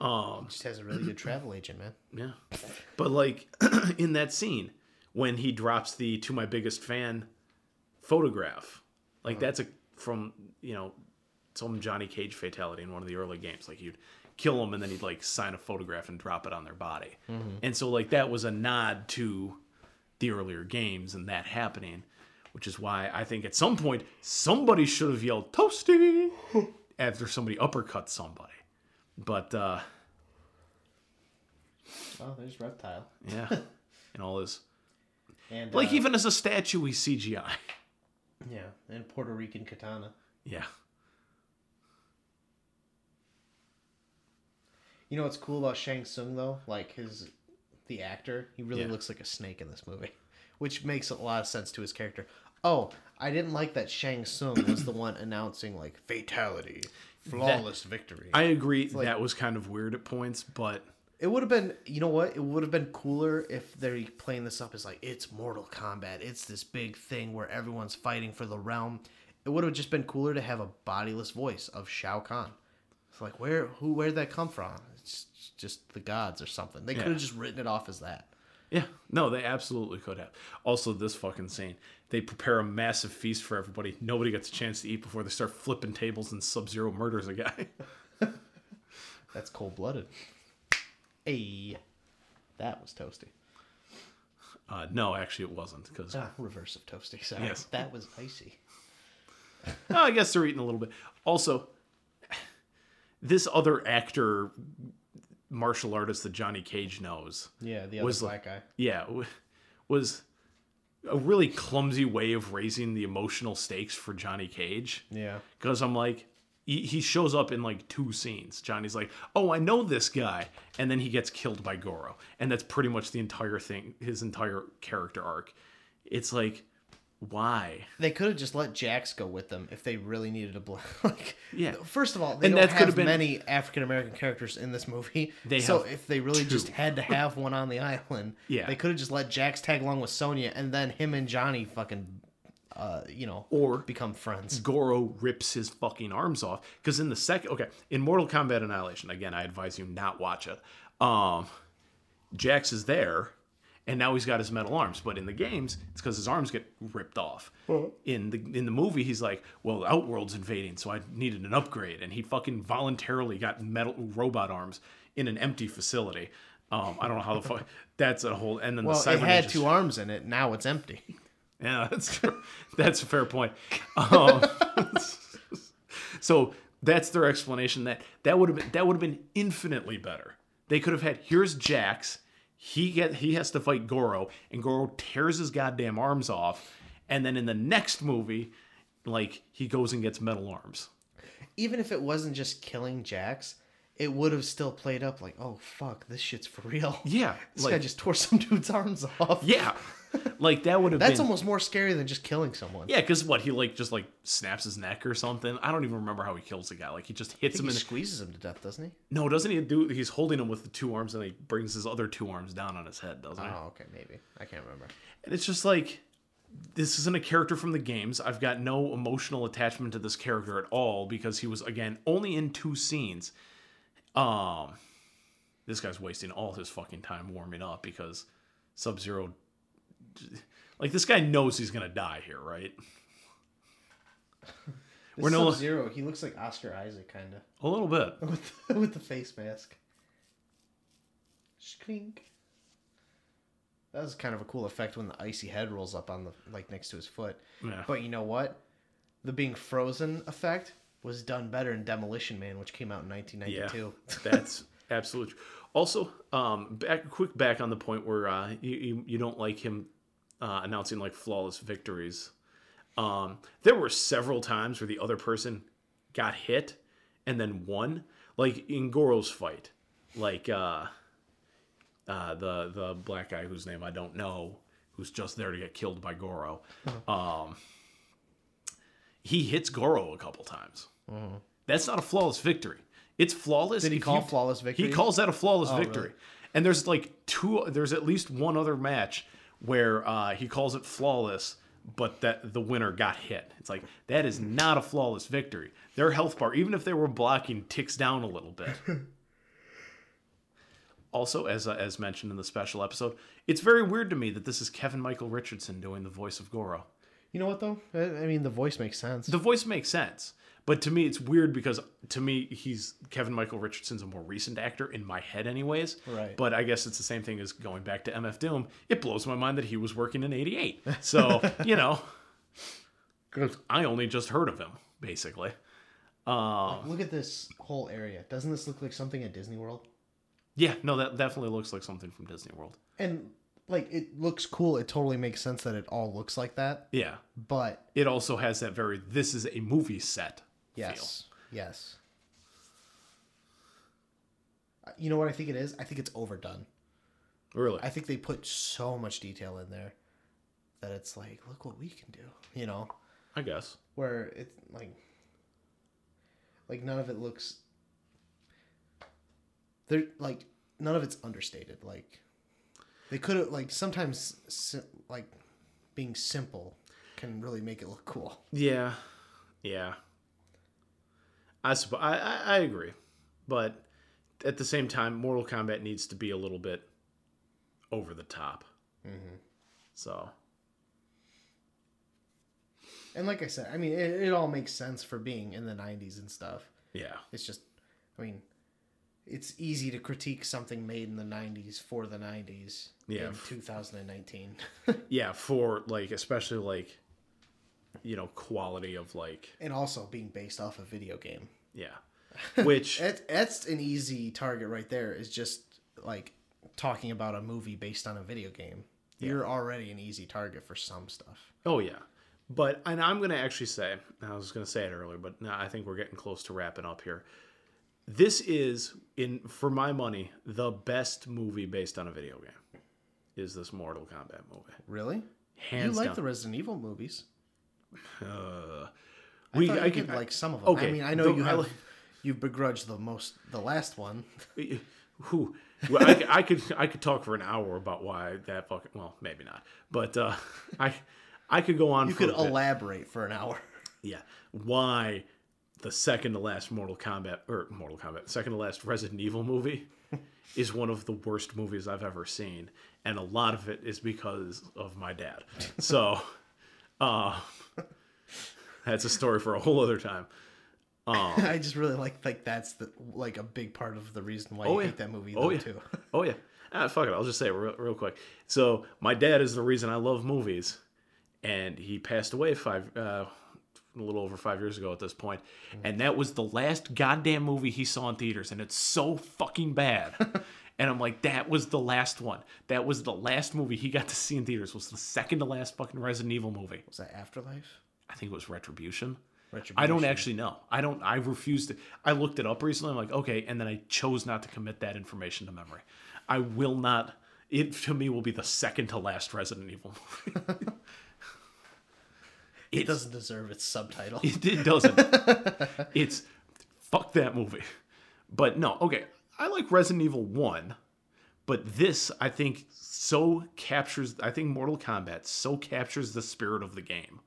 um, just has a really good travel agent, man. yeah. But like in that scene when he drops the "to my biggest fan" photograph, like that's a from you know some Johnny Cage fatality in one of the early games. Like you'd kill him and then he'd like sign a photograph and drop it on their body, and so like that was a nod to the earlier games and that happening, which is why I think at some point somebody should have yelled "Toasty" after somebody uppercut somebody. But uh, Oh, there's reptile. yeah, and all this And like uh, even as a statue, he's CGI. yeah, and Puerto Rican Kitana. Yeah, You know what's cool about Shang Tsung though? Like his the actor, he really Yeah. looks like a snake in this movie, which makes a lot of sense to his character. Oh, I didn't like that Shang Tsung was the one announcing like fatality, flawless victory. I agree. like- that was kind of weird at points, but It would have been, you know what? It would have been cooler if they're playing this up as like it's Mortal Kombat. It's this big thing where everyone's fighting for the realm. It would have just been cooler to have a bodiless voice of Shao Kahn. It's like where, who, where'd that come from? Just the gods or something. They Yeah. could have just written it off as that. yeah, no, they absolutely could have. Also, this fucking scene, they prepare a massive feast for everybody. Nobody gets a chance to eat before they start flipping tables and Sub Zero murders a guy. That's cold blooded. Hey, that was toasty. Uh, no, actually, it wasn't because Ah, reverse of toasty. Sorry, Yes. that was icy. Oh, I guess they're eating a little bit. Also, this other actor, martial artist that Johnny Cage knows, Yeah, the other Was black guy. yeah, was a really clumsy way of raising the emotional stakes for Johnny Cage. Yeah. Because I'm like, he, he shows up in like two scenes. Johnny's like, oh, I know this guy. And then he gets killed by Goro. And that's pretty much the entire thing, his entire character arc. It's like, why? They could have just let Jax go with them if they really needed a bl- like. Yeah. First of all, they And don't have been- many African American characters in this movie. They so if they really just had to have one on the island, Yeah. they could have just let Jax tag along with Sonya, and then him and Johnny fucking, uh, you know, Or become friends. Goro rips his fucking arms off. Because in the second, okay, in Mortal Kombat Annihilation, again, I advise you not watch it. Um, Jax is there, and now he's got his metal arms. But in the games, it's because his arms get ripped off. In the in the movie, he's like, "Well, Outworld's invading, so I needed an upgrade," and he fucking voluntarily got metal robot arms in an empty facility. Um, I don't know how the fuck. That's a whole. And then Well, the it cyber had ninjas- two arms in it. Now it's empty. yeah, that's true. that's a fair point. Um, so that's their explanation. That that would have been that would have been infinitely better. They could have had here's Jax. He get he has to fight Goro, and Goro tears his goddamn arms off, and then in the next movie, like he goes and gets metal arms. Even if it wasn't just killing Jax, it would have still played up like, oh fuck, this shit's for real. Yeah, This like- guy just tore some dude's arms off. Yeah, like that would have. That's been, almost more scary than just killing someone. Yeah, because what he like just like snaps his neck or something. I don't even remember how he kills the guy. Like he just hits him and squeezes him to death, doesn't he? no, doesn't he do? He's holding him with the two arms, and he brings his other two arms down on his head, doesn't he? Oh, okay, maybe. I can't remember. And it's just like this isn't a character from the games. I've got no emotional attachment to this character at all because he was again only in two scenes. Um, this guy's wasting all his fucking time warming up because Sub Zero. Like this guy knows he's gonna die here, right? This We're no- Zero. He looks like Oscar Isaac, kind of, A little bit. with the, with the face mask. Skrink. That was kind of a cool effect when the icy head rolls up on the like next to his foot. Yeah. But you know what? The being frozen effect was done better in Demolition Man, which came out in 1992. That's absolutely. true. Also, um, back quick back on the point where uh, you, you you don't like him uh, announcing like flawless victories. Um, there were several times where the other person got hit and then won, like in Goro's fight, like uh, uh, the the black guy whose name I don't know, who's just there to get killed by Goro. Um, he hits Goro a couple times. That's not a flawless victory. It's flawless. Did he call you- flawless victory? He calls that a flawless Oh, victory. really? And there's like two. There's at least one other match where uh, he calls it flawless, but that the winner got hit. It's like that is not a flawless victory. Their health bar, even if they were blocking, ticks down a little bit. also, as uh, as mentioned in the special episode, it's very weird to me that this is Kevin Michael Richardson doing the voice of Goro. You know what though? I, I mean, the voice makes sense. The voice makes sense, but to me, it's weird because to me, he's Kevin Michael Richardson's a more recent actor in my head, anyways. Right. But I guess it's the same thing as going back to MF Doom. It blows my mind that he was working in '88. So you know, 'cause I only just heard of him basically. Um, Look at this whole area. Doesn't this look like something at Disney World? yeah, no, that definitely looks like something from Disney World. And like, it looks cool. It totally makes sense that it all looks like that. Yeah, But it also has that very this is a movie set. Yes, yes. Uh, You know what I think it is? I think it's overdone. Really? I think they put so much detail in there that it's like, look what we can do. You know, I guess. where it's like, like none of it looks. There, like none of it's understated. Like, they could have like sometimes si- like being simple can really make it look cool. Yeah, yeah. I suppose I, I I agree, but at the same time, Mortal Kombat needs to be a little bit over the top. Mm-hmm. So And like I said, I mean, it, it all makes sense for being in the '90s and stuff. yeah, It's just, I mean, it's easy to critique something made in the '90s for the '90s Yeah. in 2019. yeah. For like, especially like, you know, quality of like, and also being based off a video game. yeah, which That's, that's an easy target right there. Is just like talking about a movie based on a video game. You're already an easy target for some stuff. Oh yeah, but and I'm gonna actually say I was gonna say it earlier, but now I think we're getting close to wrapping up here. This is in for my money the best movie based on a video game. Is this Mortal Kombat movie? Really? Hands you like down. the Resident Evil movies? Uh, I we I could like some of them. Okay, I mean, I know the- you I have. li- you begrudge the most, the last one. Who? Well, I, I could I could talk for an hour about why that fucking well maybe not, but uh, I I could go on. You could elaborate for an hour. Yeah. Why the second to last Mortal Kombat or Mortal Kombat, second to last Resident Evil movie is one of the worst movies I've ever seen. And a lot of it is because of my dad. So uh that's a story for a whole other time. Um I just really like like that's the like a big part of the reason why Oh, you yeah. hate that movie Oh though yeah. too. Oh yeah. Ah, fuck it. I'll just say it real, real quick. So my dad is the reason I love movies, and he passed away five, uh, a little over five years ago at this point, and that was the last goddamn movie he saw in theaters, and it's so fucking bad. And I'm like, that was the last one. That was the last movie he got to see in theaters. Was the second to last fucking Resident Evil movie. Was that Afterlife? I think it was Retribution. Retribution. I don't actually know. I don't. I refused to. I looked it up recently. I'm like, okay, and then I chose not to commit that information to memory. I will not. It to me will be the second to last Resident Evil movie. It doesn't deserve its subtitle. It, it doesn't. it's fuck that movie. But no, okay. I like Resident Evil One, but this I think so captures. I think Mortal Kombat so captures the spirit of the game.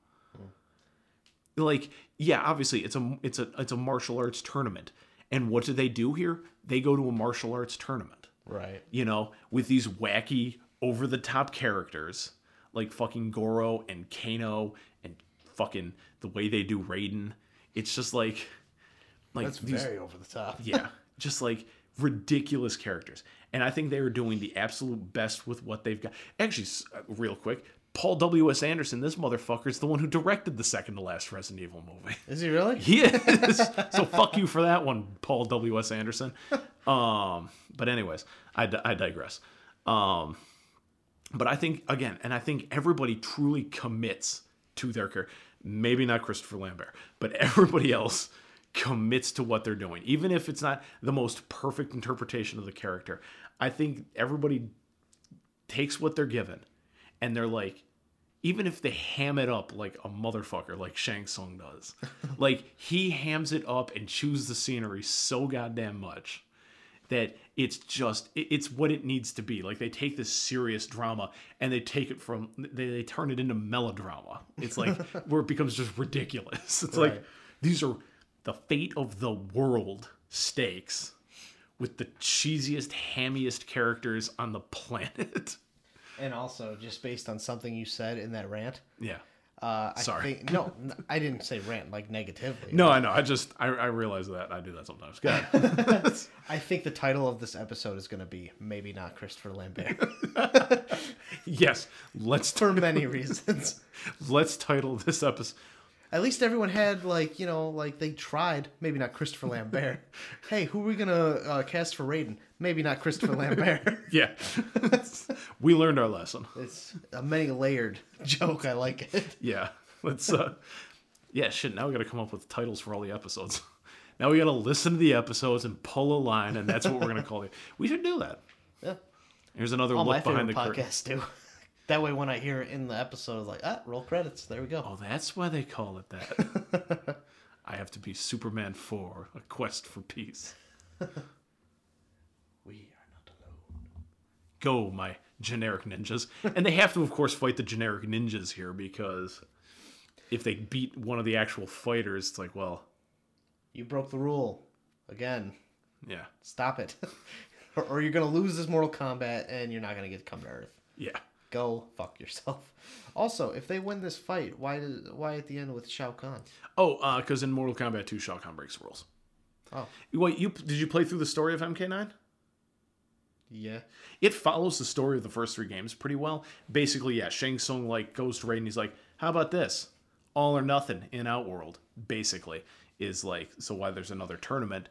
Like, yeah, obviously it's a it's a it's a martial arts tournament, and what do they do here? They go to a martial arts tournament Right. you know, with these wacky, over the top characters like fucking Goro and Kano and fucking the way they do Raiden. It's just like, like That's these, very over the top. yeah, just like ridiculous characters. And I think they are doing the absolute best with what they've got. Actually, uh, real quick, Paul W. S. Anderson, this motherfucker, is the one who directed the second to last Resident Evil movie. Is he really? He is. so fuck you for that one, Paul W. S. Anderson. Um, but anyways, I, I digress. Um, but I think again, and I think everybody truly commits to their career. Maybe not Christopher Lambert, but everybody else commits to what they're doing, even if it's not the most perfect interpretation of the character. I think everybody takes what they're given, and they're like, even if they ham it up like a motherfucker, like Shang Tsung does, like he hams it up and chews the scenery so goddamn much that it's just it's what it needs to be. Like they take this serious drama and they take it from they, they turn it into melodrama. It's like where it becomes just ridiculous. It's like these are the fate of the world stakes with the cheesiest hammiest characters on the planet And also, just based on something you said in that rant. yeah Uh, I Sorry. Think, no, I didn't say rant like negatively. no i know i just i, I realize that i do that sometimes. I think the title of this episode is going to be maybe not Christopher Lambert yes let's for many reasons. let's title this episode At least everyone had like you know like they tried. Maybe not Christopher Lambert. hey, who are we gonna uh, cast for Raiden? Maybe not Christopher Lambert. yeah we learned our lesson it's a many layered joke. I like it. Yeah. Let's uh Yeah, shit, now we gotta come up with titles for all the episodes. Now we gotta listen to the episodes and pull a line, and that's what we're gonna call it. We should do that. Yeah. Here's another All look behind the curtain. podcasts do. That way, when I hear it in the episode, it's like ah, roll credits. There we go. Oh, that's why they call it that. I have to be Superman 4, a quest for peace. We are not alone. Go, my generic ninjas. And they have to, of course, fight the generic ninjas here because if they beat one of the actual fighters, it's like, well, You broke the rule again. yeah. Stop it, or, or you're gonna lose this Mortal Kombat, and you're not gonna get to come to Earth. Yeah. Go fuck yourself. Also, if they win this fight, why did why at the end with Shao Kahn? Oh, uh, because in Mortal Kombat 2, Shao Kahn breaks rules. Oh, Wait, you did you play through the story of MK9? yeah. It follows the story of the first three games pretty well. Basically, yeah, Shang Tsung like goes to Raiden. He's like, "How about this? All or nothing in Outworld." Basically, is like so why there's another tournament,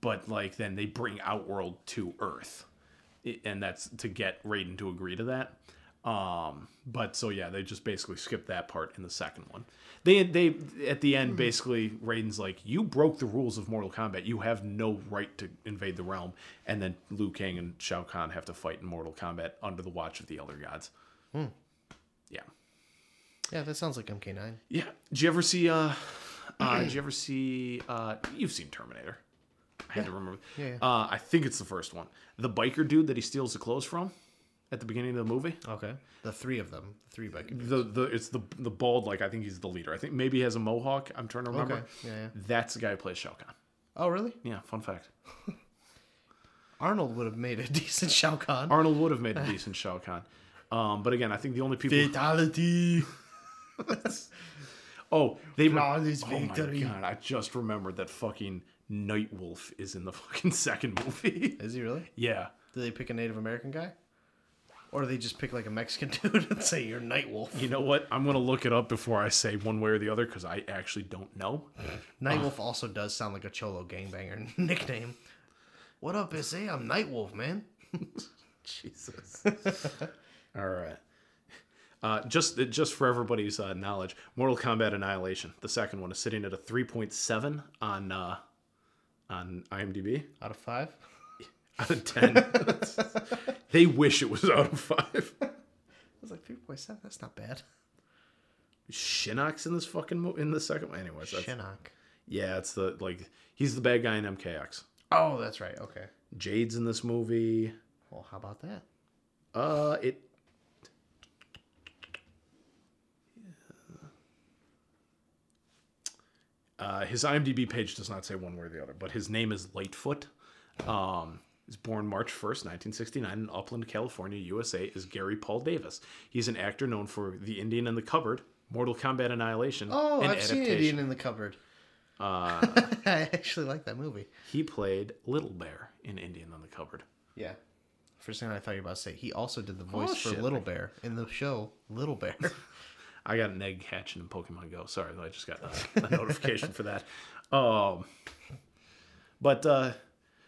but like then they bring Outworld to Earth, and that's to get Raiden to agree to that. Um, but so yeah, they just basically skip that part in the second one. They they at the end basically Raiden's like, "You broke the rules of Mortal Kombat. You have no right to invade the realm." And then Liu Kang and Shao Kahn have to fight in Mortal Kombat under the watch of the Elder Gods. Hmm. Yeah, Yeah, that sounds like MK9. yeah. Did you ever see? Uh, uh did you ever see? Uh, you've seen Terminator. I had to remember. Yeah, yeah. Uh, I think it's the first one. The biker dude that he steals the clothes from at the beginning of the movie. Okay. The three of them, the three bikers. The the it's the the bald like I think he's the leader. I think maybe he has a mohawk. I'm trying to remember. Okay, yeah, yeah. That's the guy who plays Shao Kahn. Oh, really? Yeah, fun fact. Arnold would have made a decent Shao Kahn. Arnold would have made a decent Shao Kahn. Um, but again, I think the only people. Fatality. Oh, they were. Flawless Oh my victory. god! I just remembered that fucking Nightwolf is in the fucking second movie. Is he really? yeah. Do they pick a Native American guy? Or do they just pick like a Mexican dude and say you're Nightwolf? You know what? I'm gonna look it up before I say one way or the other because I actually don't know. Nightwolf also does sound like a Cholo gangbanger nickname. What up, SA? I'm Nightwolf, man. Jesus. All right. Uh, just just for everybody's uh, knowledge, Mortal Kombat Annihilation, the second one, is sitting at a 3.7 on uh, on IMDb Out of five? out of 10. They wish it was out of five. I was like 3.7. That's not bad. Shinnok's in this fucking mo- in the second one. Anyways, that's, Shinnok. yeah, it's the like he's the bad guy in MKX. Oh, that's right. Okay. Jade's in this movie. Well, how about that? Uh, it. Uh, his IMDb page does not say one way or the other, but his name is Litefoot. Um, he's born March 1st, 1969, in Upland, California, USA, is Gary Paul Davis. He's an actor known for The Indian in the Cupboard, Mortal Kombat Annihilation, Oh, and I've seen adaptation. Indian in the cupboard. Uh, I actually like that movie. he played Little Bear in Indian in the Cupboard. Yeah. First thing I thought you were about to say, he also did the voice Oh, for shit. Little Bear in the show Little Bear. I got an egg hatching in Pokemon Go. Sorry, I just got a, a notification for that. Um, but uh,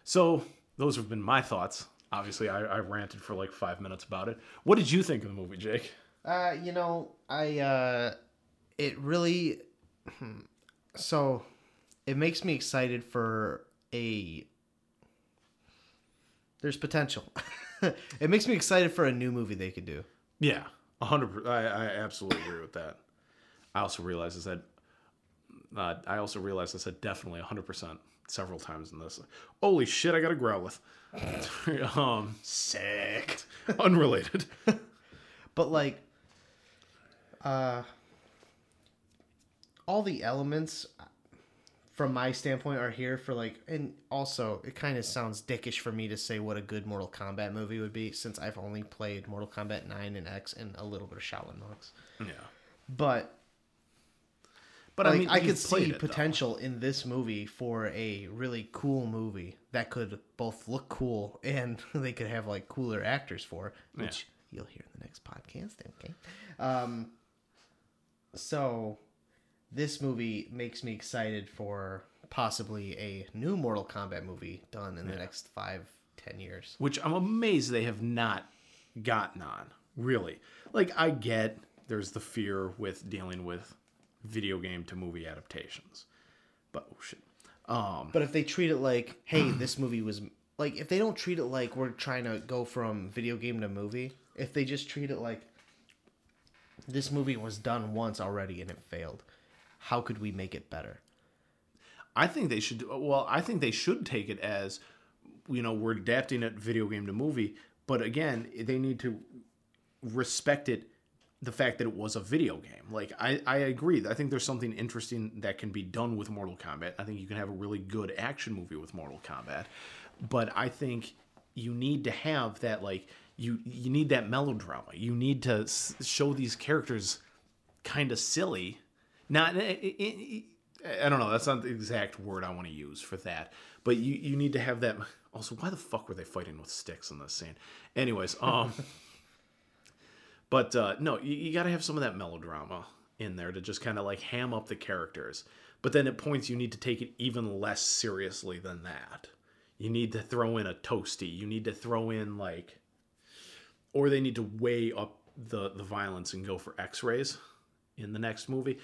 so those have been my thoughts. Obviously, I, I ranted for like five minutes about it. What did you think of the movie, Jake? Uh, you know, I uh it really hmm, so it makes me excited for a there's potential. it makes me excited for a new movie they could do. Yeah, a hundred. I, I absolutely agree with that. I also realized I said. Uh, I also realized I said definitely hundred percent several times in this. Holy shit! I got a Growlithe. um, Sick. unrelated. But like uh all the elements from my standpoint are here for like and also it kind of sounds dickish for me to say what a good Mortal Kombat movie would be since I've only played Mortal Kombat 9 and X and a little bit of Shaolin Monks. yeah, But but like, I mean, I could see it, though. potential in this movie for a really cool movie that could both look cool and they could have like cooler actors for, which you'll hear in the next podcast. Okay. Um, so this movie makes me excited for possibly a new Mortal Kombat movie done in the next five, ten years. which I'm amazed they have not gotten on. Really, like I get there's the fear with dealing with video game to movie adaptations, but oh shit. Um, But if they treat it like, hey, this movie was like, if they don't treat it like we're trying to go from video game to movie, if they just treat it like this movie was done once already and it failed, how could we make it better? I think they should. Well, I think they should take it as, you know, we're adapting it video game to movie. But again, they need to respect it, the fact that it was a video game. Like I, I agree. I think there's something interesting that can be done with Mortal Kombat. I think you can have a really good action movie with Mortal Kombat. But I think you need to have that like you you need that melodrama. You need to s- show these characters kind of silly. Not it, it, it, I don't know. That's not the exact word I want to use for that. But you you need to have that. Also, why the fuck were they fighting with sticks in this scene? Anyways, um, but uh, no, you, you got to have some of that melodrama in there to just kind of like ham up the characters. But then at points you need to take it even less seriously than that. You need to throw in a toasty. You need to throw in like, or they need to weigh up the the violence and go for X-rays in the next movie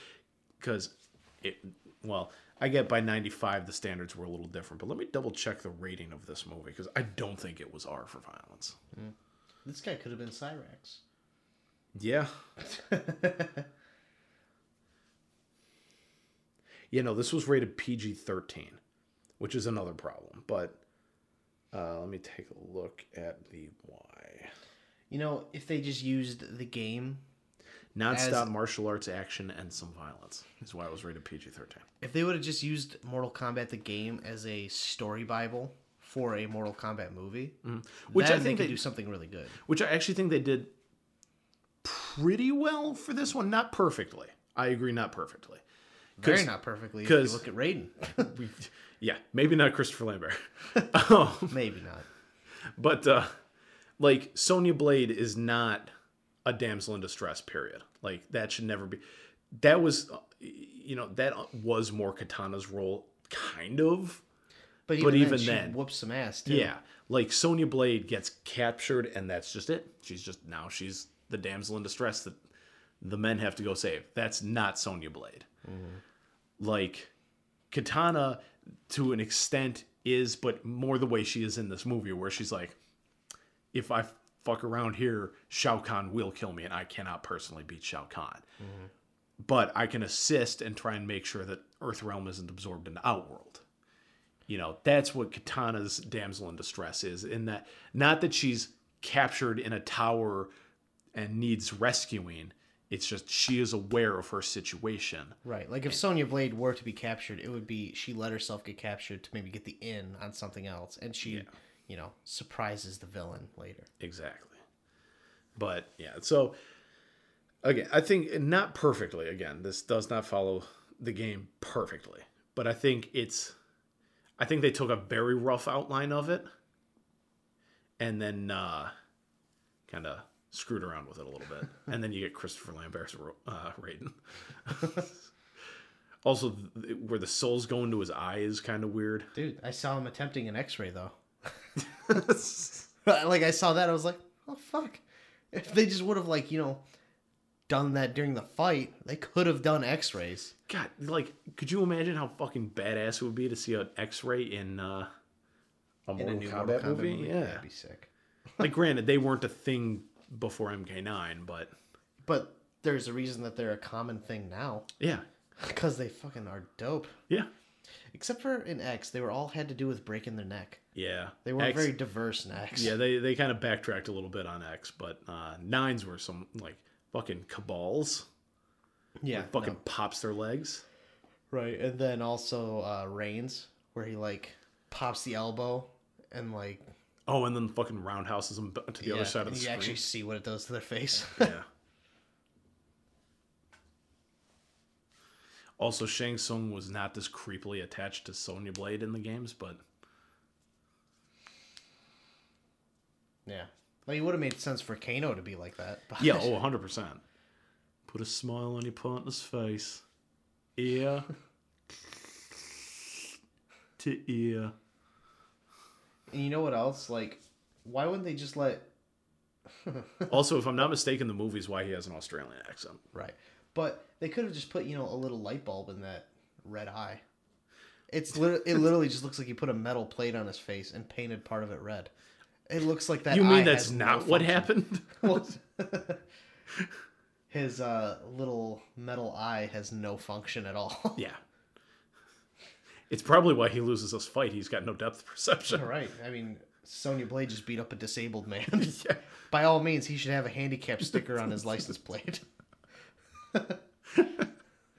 because it well i get by 95 the standards were a little different but let me double check the rating of this movie because i don't think it was r for violence This guy could have been Cyrax. Yeah you know this was rated pg-13 which is another problem but uh, let me take a look at the why. You know, if they just used the game, non-stop As- martial arts action and some violence is why it was rated pg-13 if they would have just used Mortal Kombat the game as a story bible for a Mortal Kombat movie, Mm-hmm. Which then I think they they- could do something really good. which I actually think they did pretty well for this one. Not perfectly. I agree, not perfectly. Very not perfectly. Because look at Raiden, We- yeah, maybe not Christopher Lambert. Um, maybe not. but uh, like Sonya Blade is not a damsel in distress. Period. Like that should never be. That was, uh, you know, that was more Kitana's role, kind of. But even, But then, even she then- whoops some ass too. Yeah, like Sonya Blade gets captured, and that's just it. She's just now she's the damsel in distress that the men have to go save. That's not Sonya Blade. Mm-hmm. Like Kitana, to an extent, is, but more the way she is in this movie, where she's like, if I fuck around here, Shao Kahn will kill me, and I cannot personally beat Shao Kahn. Mm-hmm. But I can assist and try and make sure that Earthrealm isn't absorbed into Outworld you know that's what Kitana's damsel in distress is in that not that she's captured in a tower and needs rescuing it's just she is aware of her situation Right. Like if Sonya Blade were to be captured, it would be she let herself get captured to maybe get the in on something else, and she, you know, surprises the villain later. exactly but yeah so again i think not perfectly again this does not follow the game perfectly but i think it's i think they took a very rough outline of it and then uh, kind of screwed around with it a little bit, and then you get Christopher Lambert's uh, Raiden. also, th- where the souls go into his eye is kind of weird. Dude, I saw him attempting an X-ray though. like I saw that, I was like, oh fuck. If they just would have like you know done that during the fight, they could have done X-rays. God, like, could you imagine how fucking badass it would be to see an X-ray in uh, a In Mortal, a Kombat, Mortal Kombat movie? movie? Yeah, That'd be sick. like, granted, they weren't a thing before MK9, but But there's a reason that they're a common thing now. yeah, Because they fucking are dope. yeah, Except for in X, they were all had to do with breaking their neck. yeah. They weren't X- very diverse in X. Yeah, they they kind of backtracked a little bit on X, but uh, nines were some like fucking cabals. yeah, fucking no. pops their legs. right. And then also uh, Reigns, where he like pops the elbow and like Oh, and then fucking roundhouses them to the yeah, other side of the you screen. You actually see what it does to their face. yeah. Also, Shang Tsung was not this creepily attached to Sonya Blade in the games, but yeah, like it would have made sense for Kano to be like that. but- yeah, oh, 100%. Put a smile on your partner's face. Ear to ear. And you know what else? Like, why wouldn't they just let? Also, if I'm not mistaken, the movie's why he has an Australian accent. Right, but they could have just put you know a little light bulb in that red eye. It's lit- it literally just looks like he put a metal plate on his face and painted part of it red. It looks like that. you mean that's has no not what happened? Well, his uh, little metal eye has no function at all. yeah. It's probably why he loses this fight. He's got no depth perception. All right. I mean, Sonya Blade just beat up a disabled man. Yeah. By all means, he should have a handicap sticker on his license plate.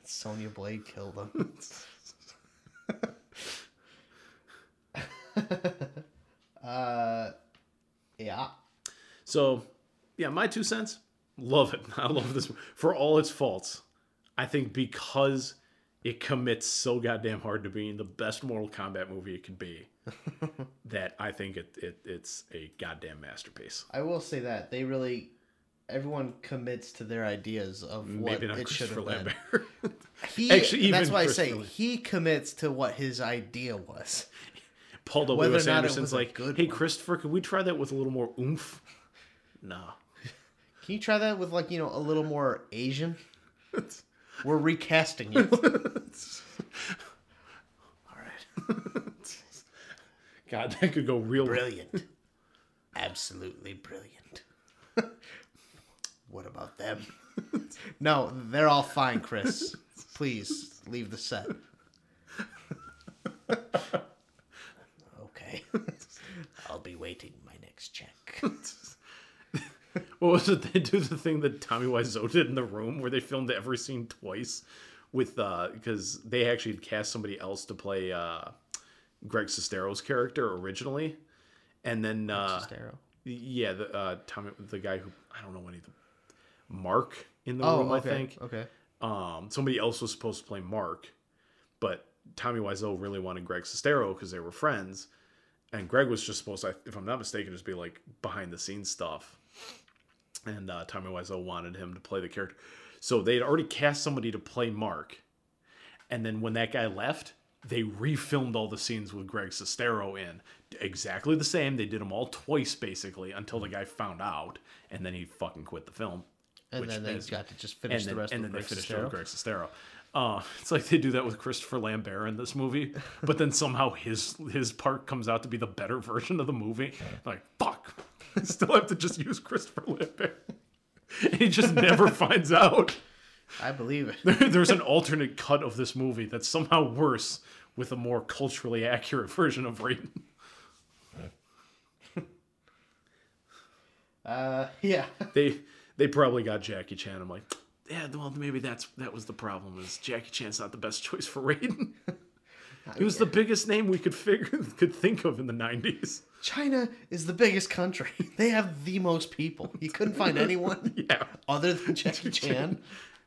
Sonya Blade killed him. uh, yeah. So, yeah, my two cents. Love it. I love this for all its faults. I think because it commits so goddamn hard to being the best Mortal Kombat movie it could be, that I think it, it it's a goddamn masterpiece. I will say that they really, everyone commits to their ideas of what Maybe not it should Christopher have been. He, Actually, that's why I say he commits to what his idea was. Paul W. Whether or S. not it Anderson's like, good hey, one." Christopher, could we try that with a little more oomph? No. Can you try that with like you know a little more Asian? We're recasting you. All right. God, that could go real Brilliant. Absolutely brilliant. what about them? no, they're all fine, Chris. Please leave the set. okay. I'll be waiting my next check. What was it? They do the thing that Tommy Wiseau did in the room where they filmed every scene twice with uh because they actually cast somebody else to play uh Greg Sestero's character originally, and then uh Sestero? yeah the uh Tommy the guy who I don't know what he Mark in the Oh, room I think okay. um somebody else was supposed to play Mark, but Tommy Wiseau really wanted Greg Sestero because they were friends, and Greg was just supposed to if I'm not mistaken just be like behind the scenes stuff and uh, Tommy Wiseau wanted him to play the character. So they had already cast somebody to play Mark, and then when that guy left, they refilmed all the scenes with Greg Sestero in exactly the same. They did them all twice basically until the guy found out, and then he fucking quit the film. And then they is- got to just finish and the rest and then Greg they finished Sestero? it with Greg Sestero. Uh, it's like they do that with Christopher Lambert in this movie, but then somehow his his part comes out to be the better version of the movie. Like fuck, still have to just use Christopher Lambert, and he just never finds out. I believe it. There- There's an alternate cut of this movie that's somehow worse with a more culturally accurate version of Raiden. Uh, yeah. They they probably got Jackie Chan. I'm like, yeah, well maybe that's that was the problem. Is Jackie Chan's not the best choice for Raiden? He was the biggest name we could figure could think of in the '90s. China is the biggest country. They have the most people. You couldn't find anyone Yeah, other than Jackie Chan.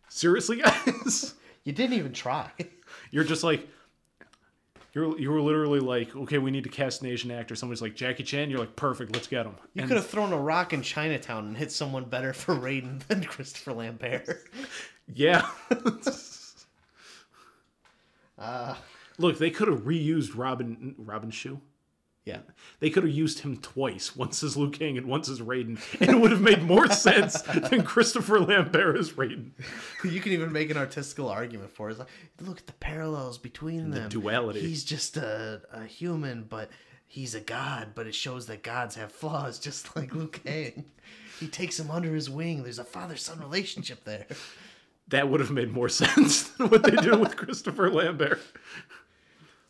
seriously, guys, You didn't even try. you're just like, You're you were literally like, okay, we need to cast an Asian actor. Somebody's like Jackie Chan. You're like, perfect, let's get him. You And- could have thrown a rock in Chinatown and hit someone better for Raiden than Christopher Lambert. Yeah. Uh, Look, they could have reused Robin Robin Shou. Yeah. They could have used him twice, once as Liu Kang and once as Raiden, and it would have made more sense than Christopher Lambert as Raiden. you can even make an artistical argument for it. It's like, look at the parallels between the them. duality. He's just a, a human, but he's a god. But it shows that gods have flaws, just like Liu Kang. he takes him under his wing. There's a father-son relationship there. That would have made more sense than what they did with Christopher Lambert.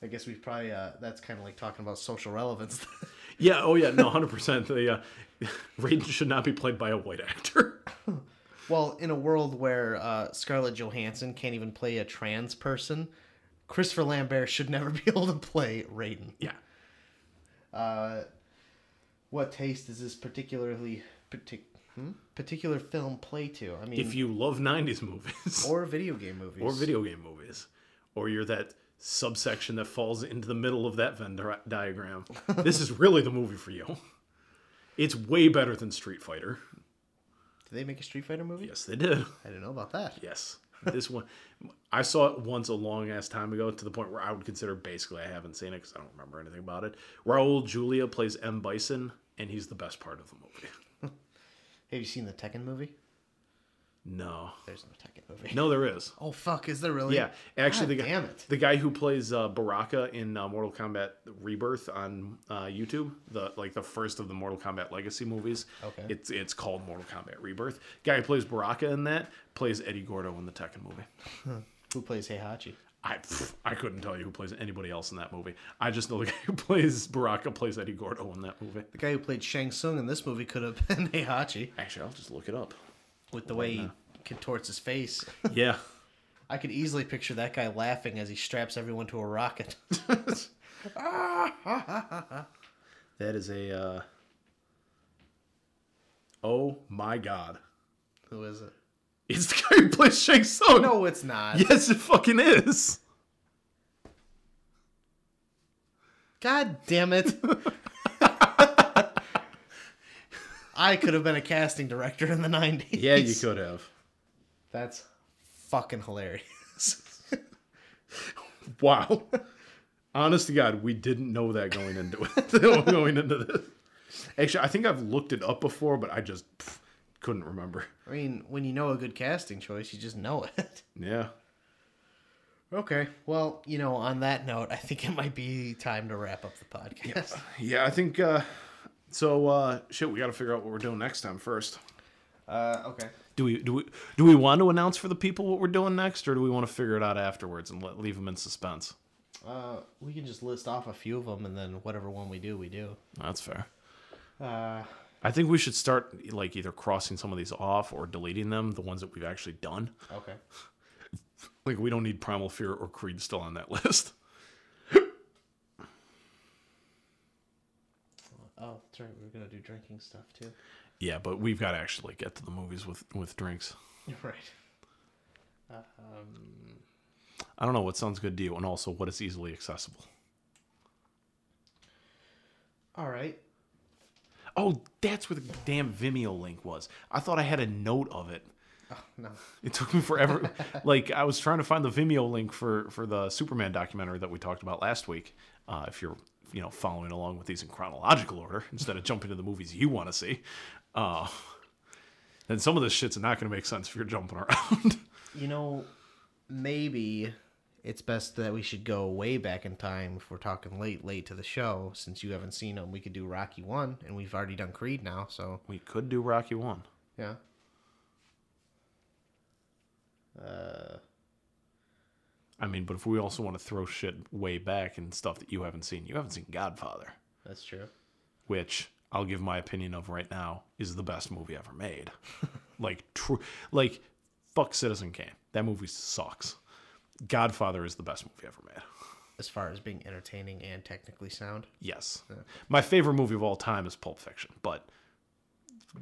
I guess we've probably uh, that's kind of like talking about social relevance. Yeah, oh yeah, no, hundred percent. The uh, Raiden should not be played by a white actor. well, in a world where uh, Scarlett Johansson can't even play a trans person, Christopher Lambert should never be able to play Raiden. Yeah. Uh, what taste is this particularly partic- hmm? particular film play to? I mean, If you love '90s movies or video game movies, or video game movies, or you're that subsection that falls into the middle of that Venn di- diagram, this is really the movie for you. It's way better than Street Fighter. Did they make a Street Fighter movie? Yes, they did. I didn't know about that. Yes. This one, I saw it once a long ass time ago to the point where I would consider basically I haven't seen it because I don't remember anything about it. Raul Julia plays M. Bison, and he's the best part of the movie. Have you seen the Tekken movie? No. There's no Tekken movie. No, there is. Oh fuck! Is there really? Yeah, actually, God the guy, damn it. the guy who plays uh, Baraka in uh, Mortal Kombat Rebirth on uh, YouTube, the like the first of the Mortal Kombat Legacy movies. Okay. It's it's called Mortal Kombat Rebirth. Guy who plays Baraka in that plays Eddie Gordo in the Tekken movie. Who plays Heihachi? I pff, I couldn't tell you who plays anybody else in that movie. I just know the guy who plays Baraka plays Eddie Gordo in that movie. The guy who played Shang Tsung in this movie could have been Heihachi Actually, I'll just look it up. With the way he contorts his face. Yeah. I could easily picture that guy laughing as he straps everyone to a rocket. That is a. Uh... Oh my god! Who is it? It's the guy who plays Shang Tsung. No, it's not. Yes, it fucking is. God damn it. I could have been a casting director in the 90s. Yeah, you could have. That's fucking hilarious. Wow. Honest to God, we didn't know that going into it. going into this. Actually, I think I've looked it up before, but I just pff, couldn't remember. I mean, when you know a good casting choice, you just know it. Yeah. Okay. Well, you know, on that note, I think it might be time to wrap up the podcast. Yeah, I think uh so uh shit, we got to figure out what we're doing next time first. Uh, okay. Do we do we do we want to announce for the people what we're doing next or do we want to figure it out afterwards and let, leave them in suspense? Uh, we can just list off a few of them, and then whatever one we do, we do. That's fair. Uh, I think we should start like either crossing some of these off or deleting them, the ones that we've actually done. okay. Like we don't need Primal Fear or Creed still on that list. Oh, that's right. We're gonna do drinking stuff too. Yeah, but we've got to actually get to the movies with with drinks. Right. Um, I don't know what sounds good to you, and also what is easily accessible. all right. Oh, that's where the damn Vimeo link was. I thought I had a note of it. Oh, no. It took me forever. like I was trying to find the Vimeo link for for the Superman documentary that we talked about last week. Uh, if you're you know following along with these in chronological order instead of jumping to the movies you want to see, uh, then some of this shit's not going to make sense if you're jumping around. You know, maybe it's best that we should go way back in time if we're talking late, late to the show. Since you haven't seen them, we could do Rocky One, and we've already done Creed now. So we could do Rocky One. yeah. Uh, I mean, but if we also want to throw shit way back and stuff that you haven't seen, you haven't seen Godfather, that's true. which I'll give my opinion of right now is the best movie ever made. like true, like fuck Citizen Kane. That movie sucks. Godfather is the best movie ever made. As far as being entertaining and technically sound. Yes, my favorite movie of all time is Pulp Fiction, but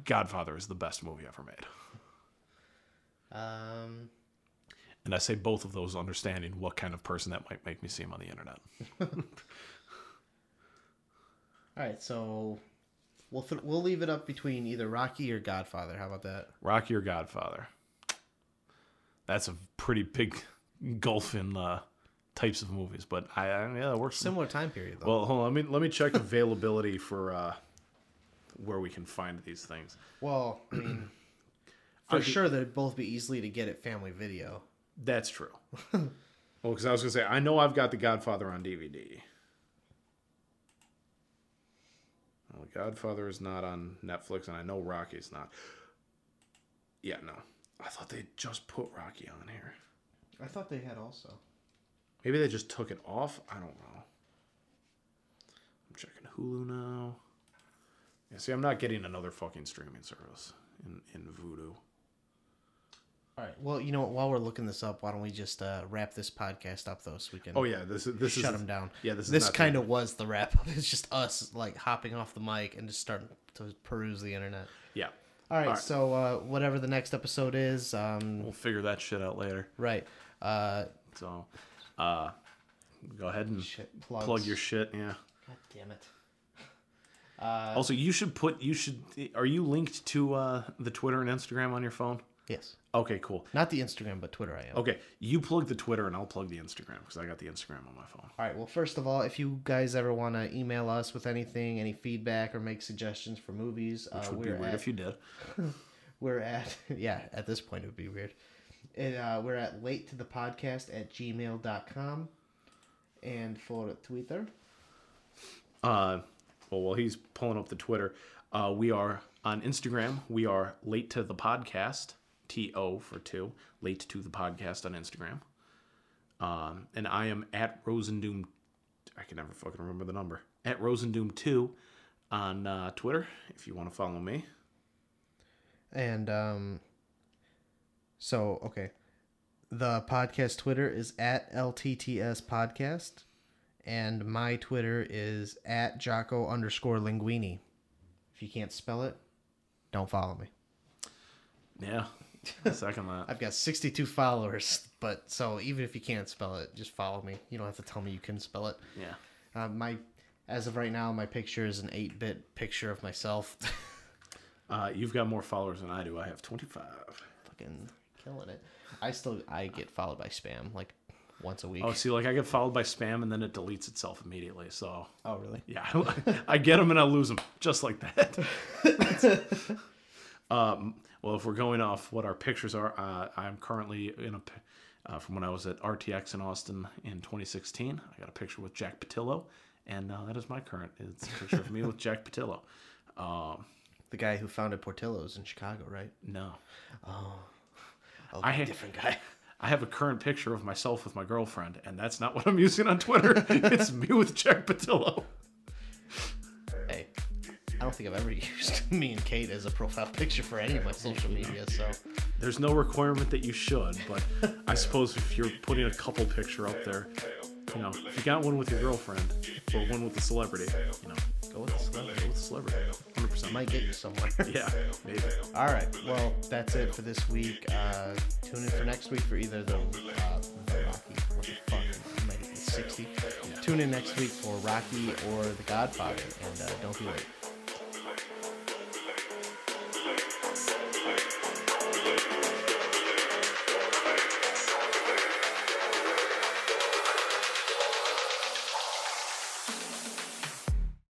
Godfather is the best movie ever made. Um, And I say both of those understanding what kind of person that might make me seem on the internet. All right, so we'll th- we'll leave it up between either Rocky or Godfather. How about that? Rocky or Godfather? That's a pretty big gulf in uh, types of movies, but I, I yeah, it works. Similar time period though. Well, hold on. Let me let me check availability for uh, where we can find these things. Well, I mean, for sure they'd both be easily to get at Family Video. That's true. well, because I was gonna say I know I've got The Godfather on DVD. Well, The Godfather is not on Netflix, and I know Rocky's not. Yeah, no. I thought they just put Rocky on here. I thought they had also. Maybe they just took it off. I don't know. I'm checking Hulu now. Yeah, see, I'm not getting another fucking streaming service in in Vudu. All right. Well, you know what? While we're looking this up, why don't we just uh, wrap this podcast up though, so we can. Oh, yeah, this is- this shut is- them down. yeah, this is this kind of was the wrap up. It's just us like hopping off the mic and just starting to peruse the internet. Yeah. All right. All right. So uh, whatever the next episode is, um, We'll figure that shit out later. right. Uh, So, uh, go ahead and plug your shit. Yeah. God damn it. Uh, Also, you should put you should. Are you linked to uh, the Twitter and Instagram on your phone? Yes. Okay, cool. Not the Instagram, but Twitter. I am. Okay, you plug the Twitter and I'll plug the Instagram because I got the Instagram on my phone. All right. Well, first of all, if you guys ever want to email us with anything, any feedback, or make suggestions for movies, Which uh, would be we're weird at, if you did. we're at yeah. At this point, it would be weird. And, uh, we're at late to the podcast at gmail.com. and for Twitter. Uh, well, while he's pulling up the Twitter, uh, we are on Instagram. We are late to the podcast. T O for two. Late to the podcast on Instagram. Um, and I am at Rosendoom. I can never fucking remember the number. At Rosendoom two on uh, Twitter. If you want to follow me. And um so okay. The podcast Twitter is at LTTS podcast. And my Twitter is at Jocko underscore linguini. If you can't spell it, don't follow me. Yeah. Second that. I've got 62 followers, but so even if you can't spell it, just follow me. You don't have to tell me you can spell it. Yeah. Uh, my, as of right now, my picture is an 8-bit picture of myself. Uh, you've got more followers than I do. I have 25. Fucking killing it. I still I get followed by spam like once a week. Oh, see, like I get followed by spam and then it deletes itself immediately. So. Oh, really? Yeah, I get them and I lose them just like that. um, well, if we're going off what our pictures are, uh, I'm currently in a uh, from when I was at RTX in Austin in 2016. I got a picture with Jack Pattillo, and uh, that is my current. It's a picture of me with Jack Pattillo. Um, the guy who founded Portillo's in Chicago, right? no, Oh, oh I ha- different guy. I have a current picture of myself with my girlfriend, and that's not what I'm using on Twitter. it's me with Jack Pattillo. Don't think I've ever used me and Kate as a profile picture for any of my social media. So There's no requirement that you should, but I suppose if you're putting a couple picture up there, you know, if you got one with your girlfriend or one with a celebrity, you know, go with the celebrity. Go with the celebrity. 100%. might get you somewhere. Yeah, maybe. All right. Well, that's it for this week. Uh, tune in for next week for either the, uh, the Rocky. What the fuck? Might hit 60. Tune in next week for Rocky or The Godfather, and uh, don't be late.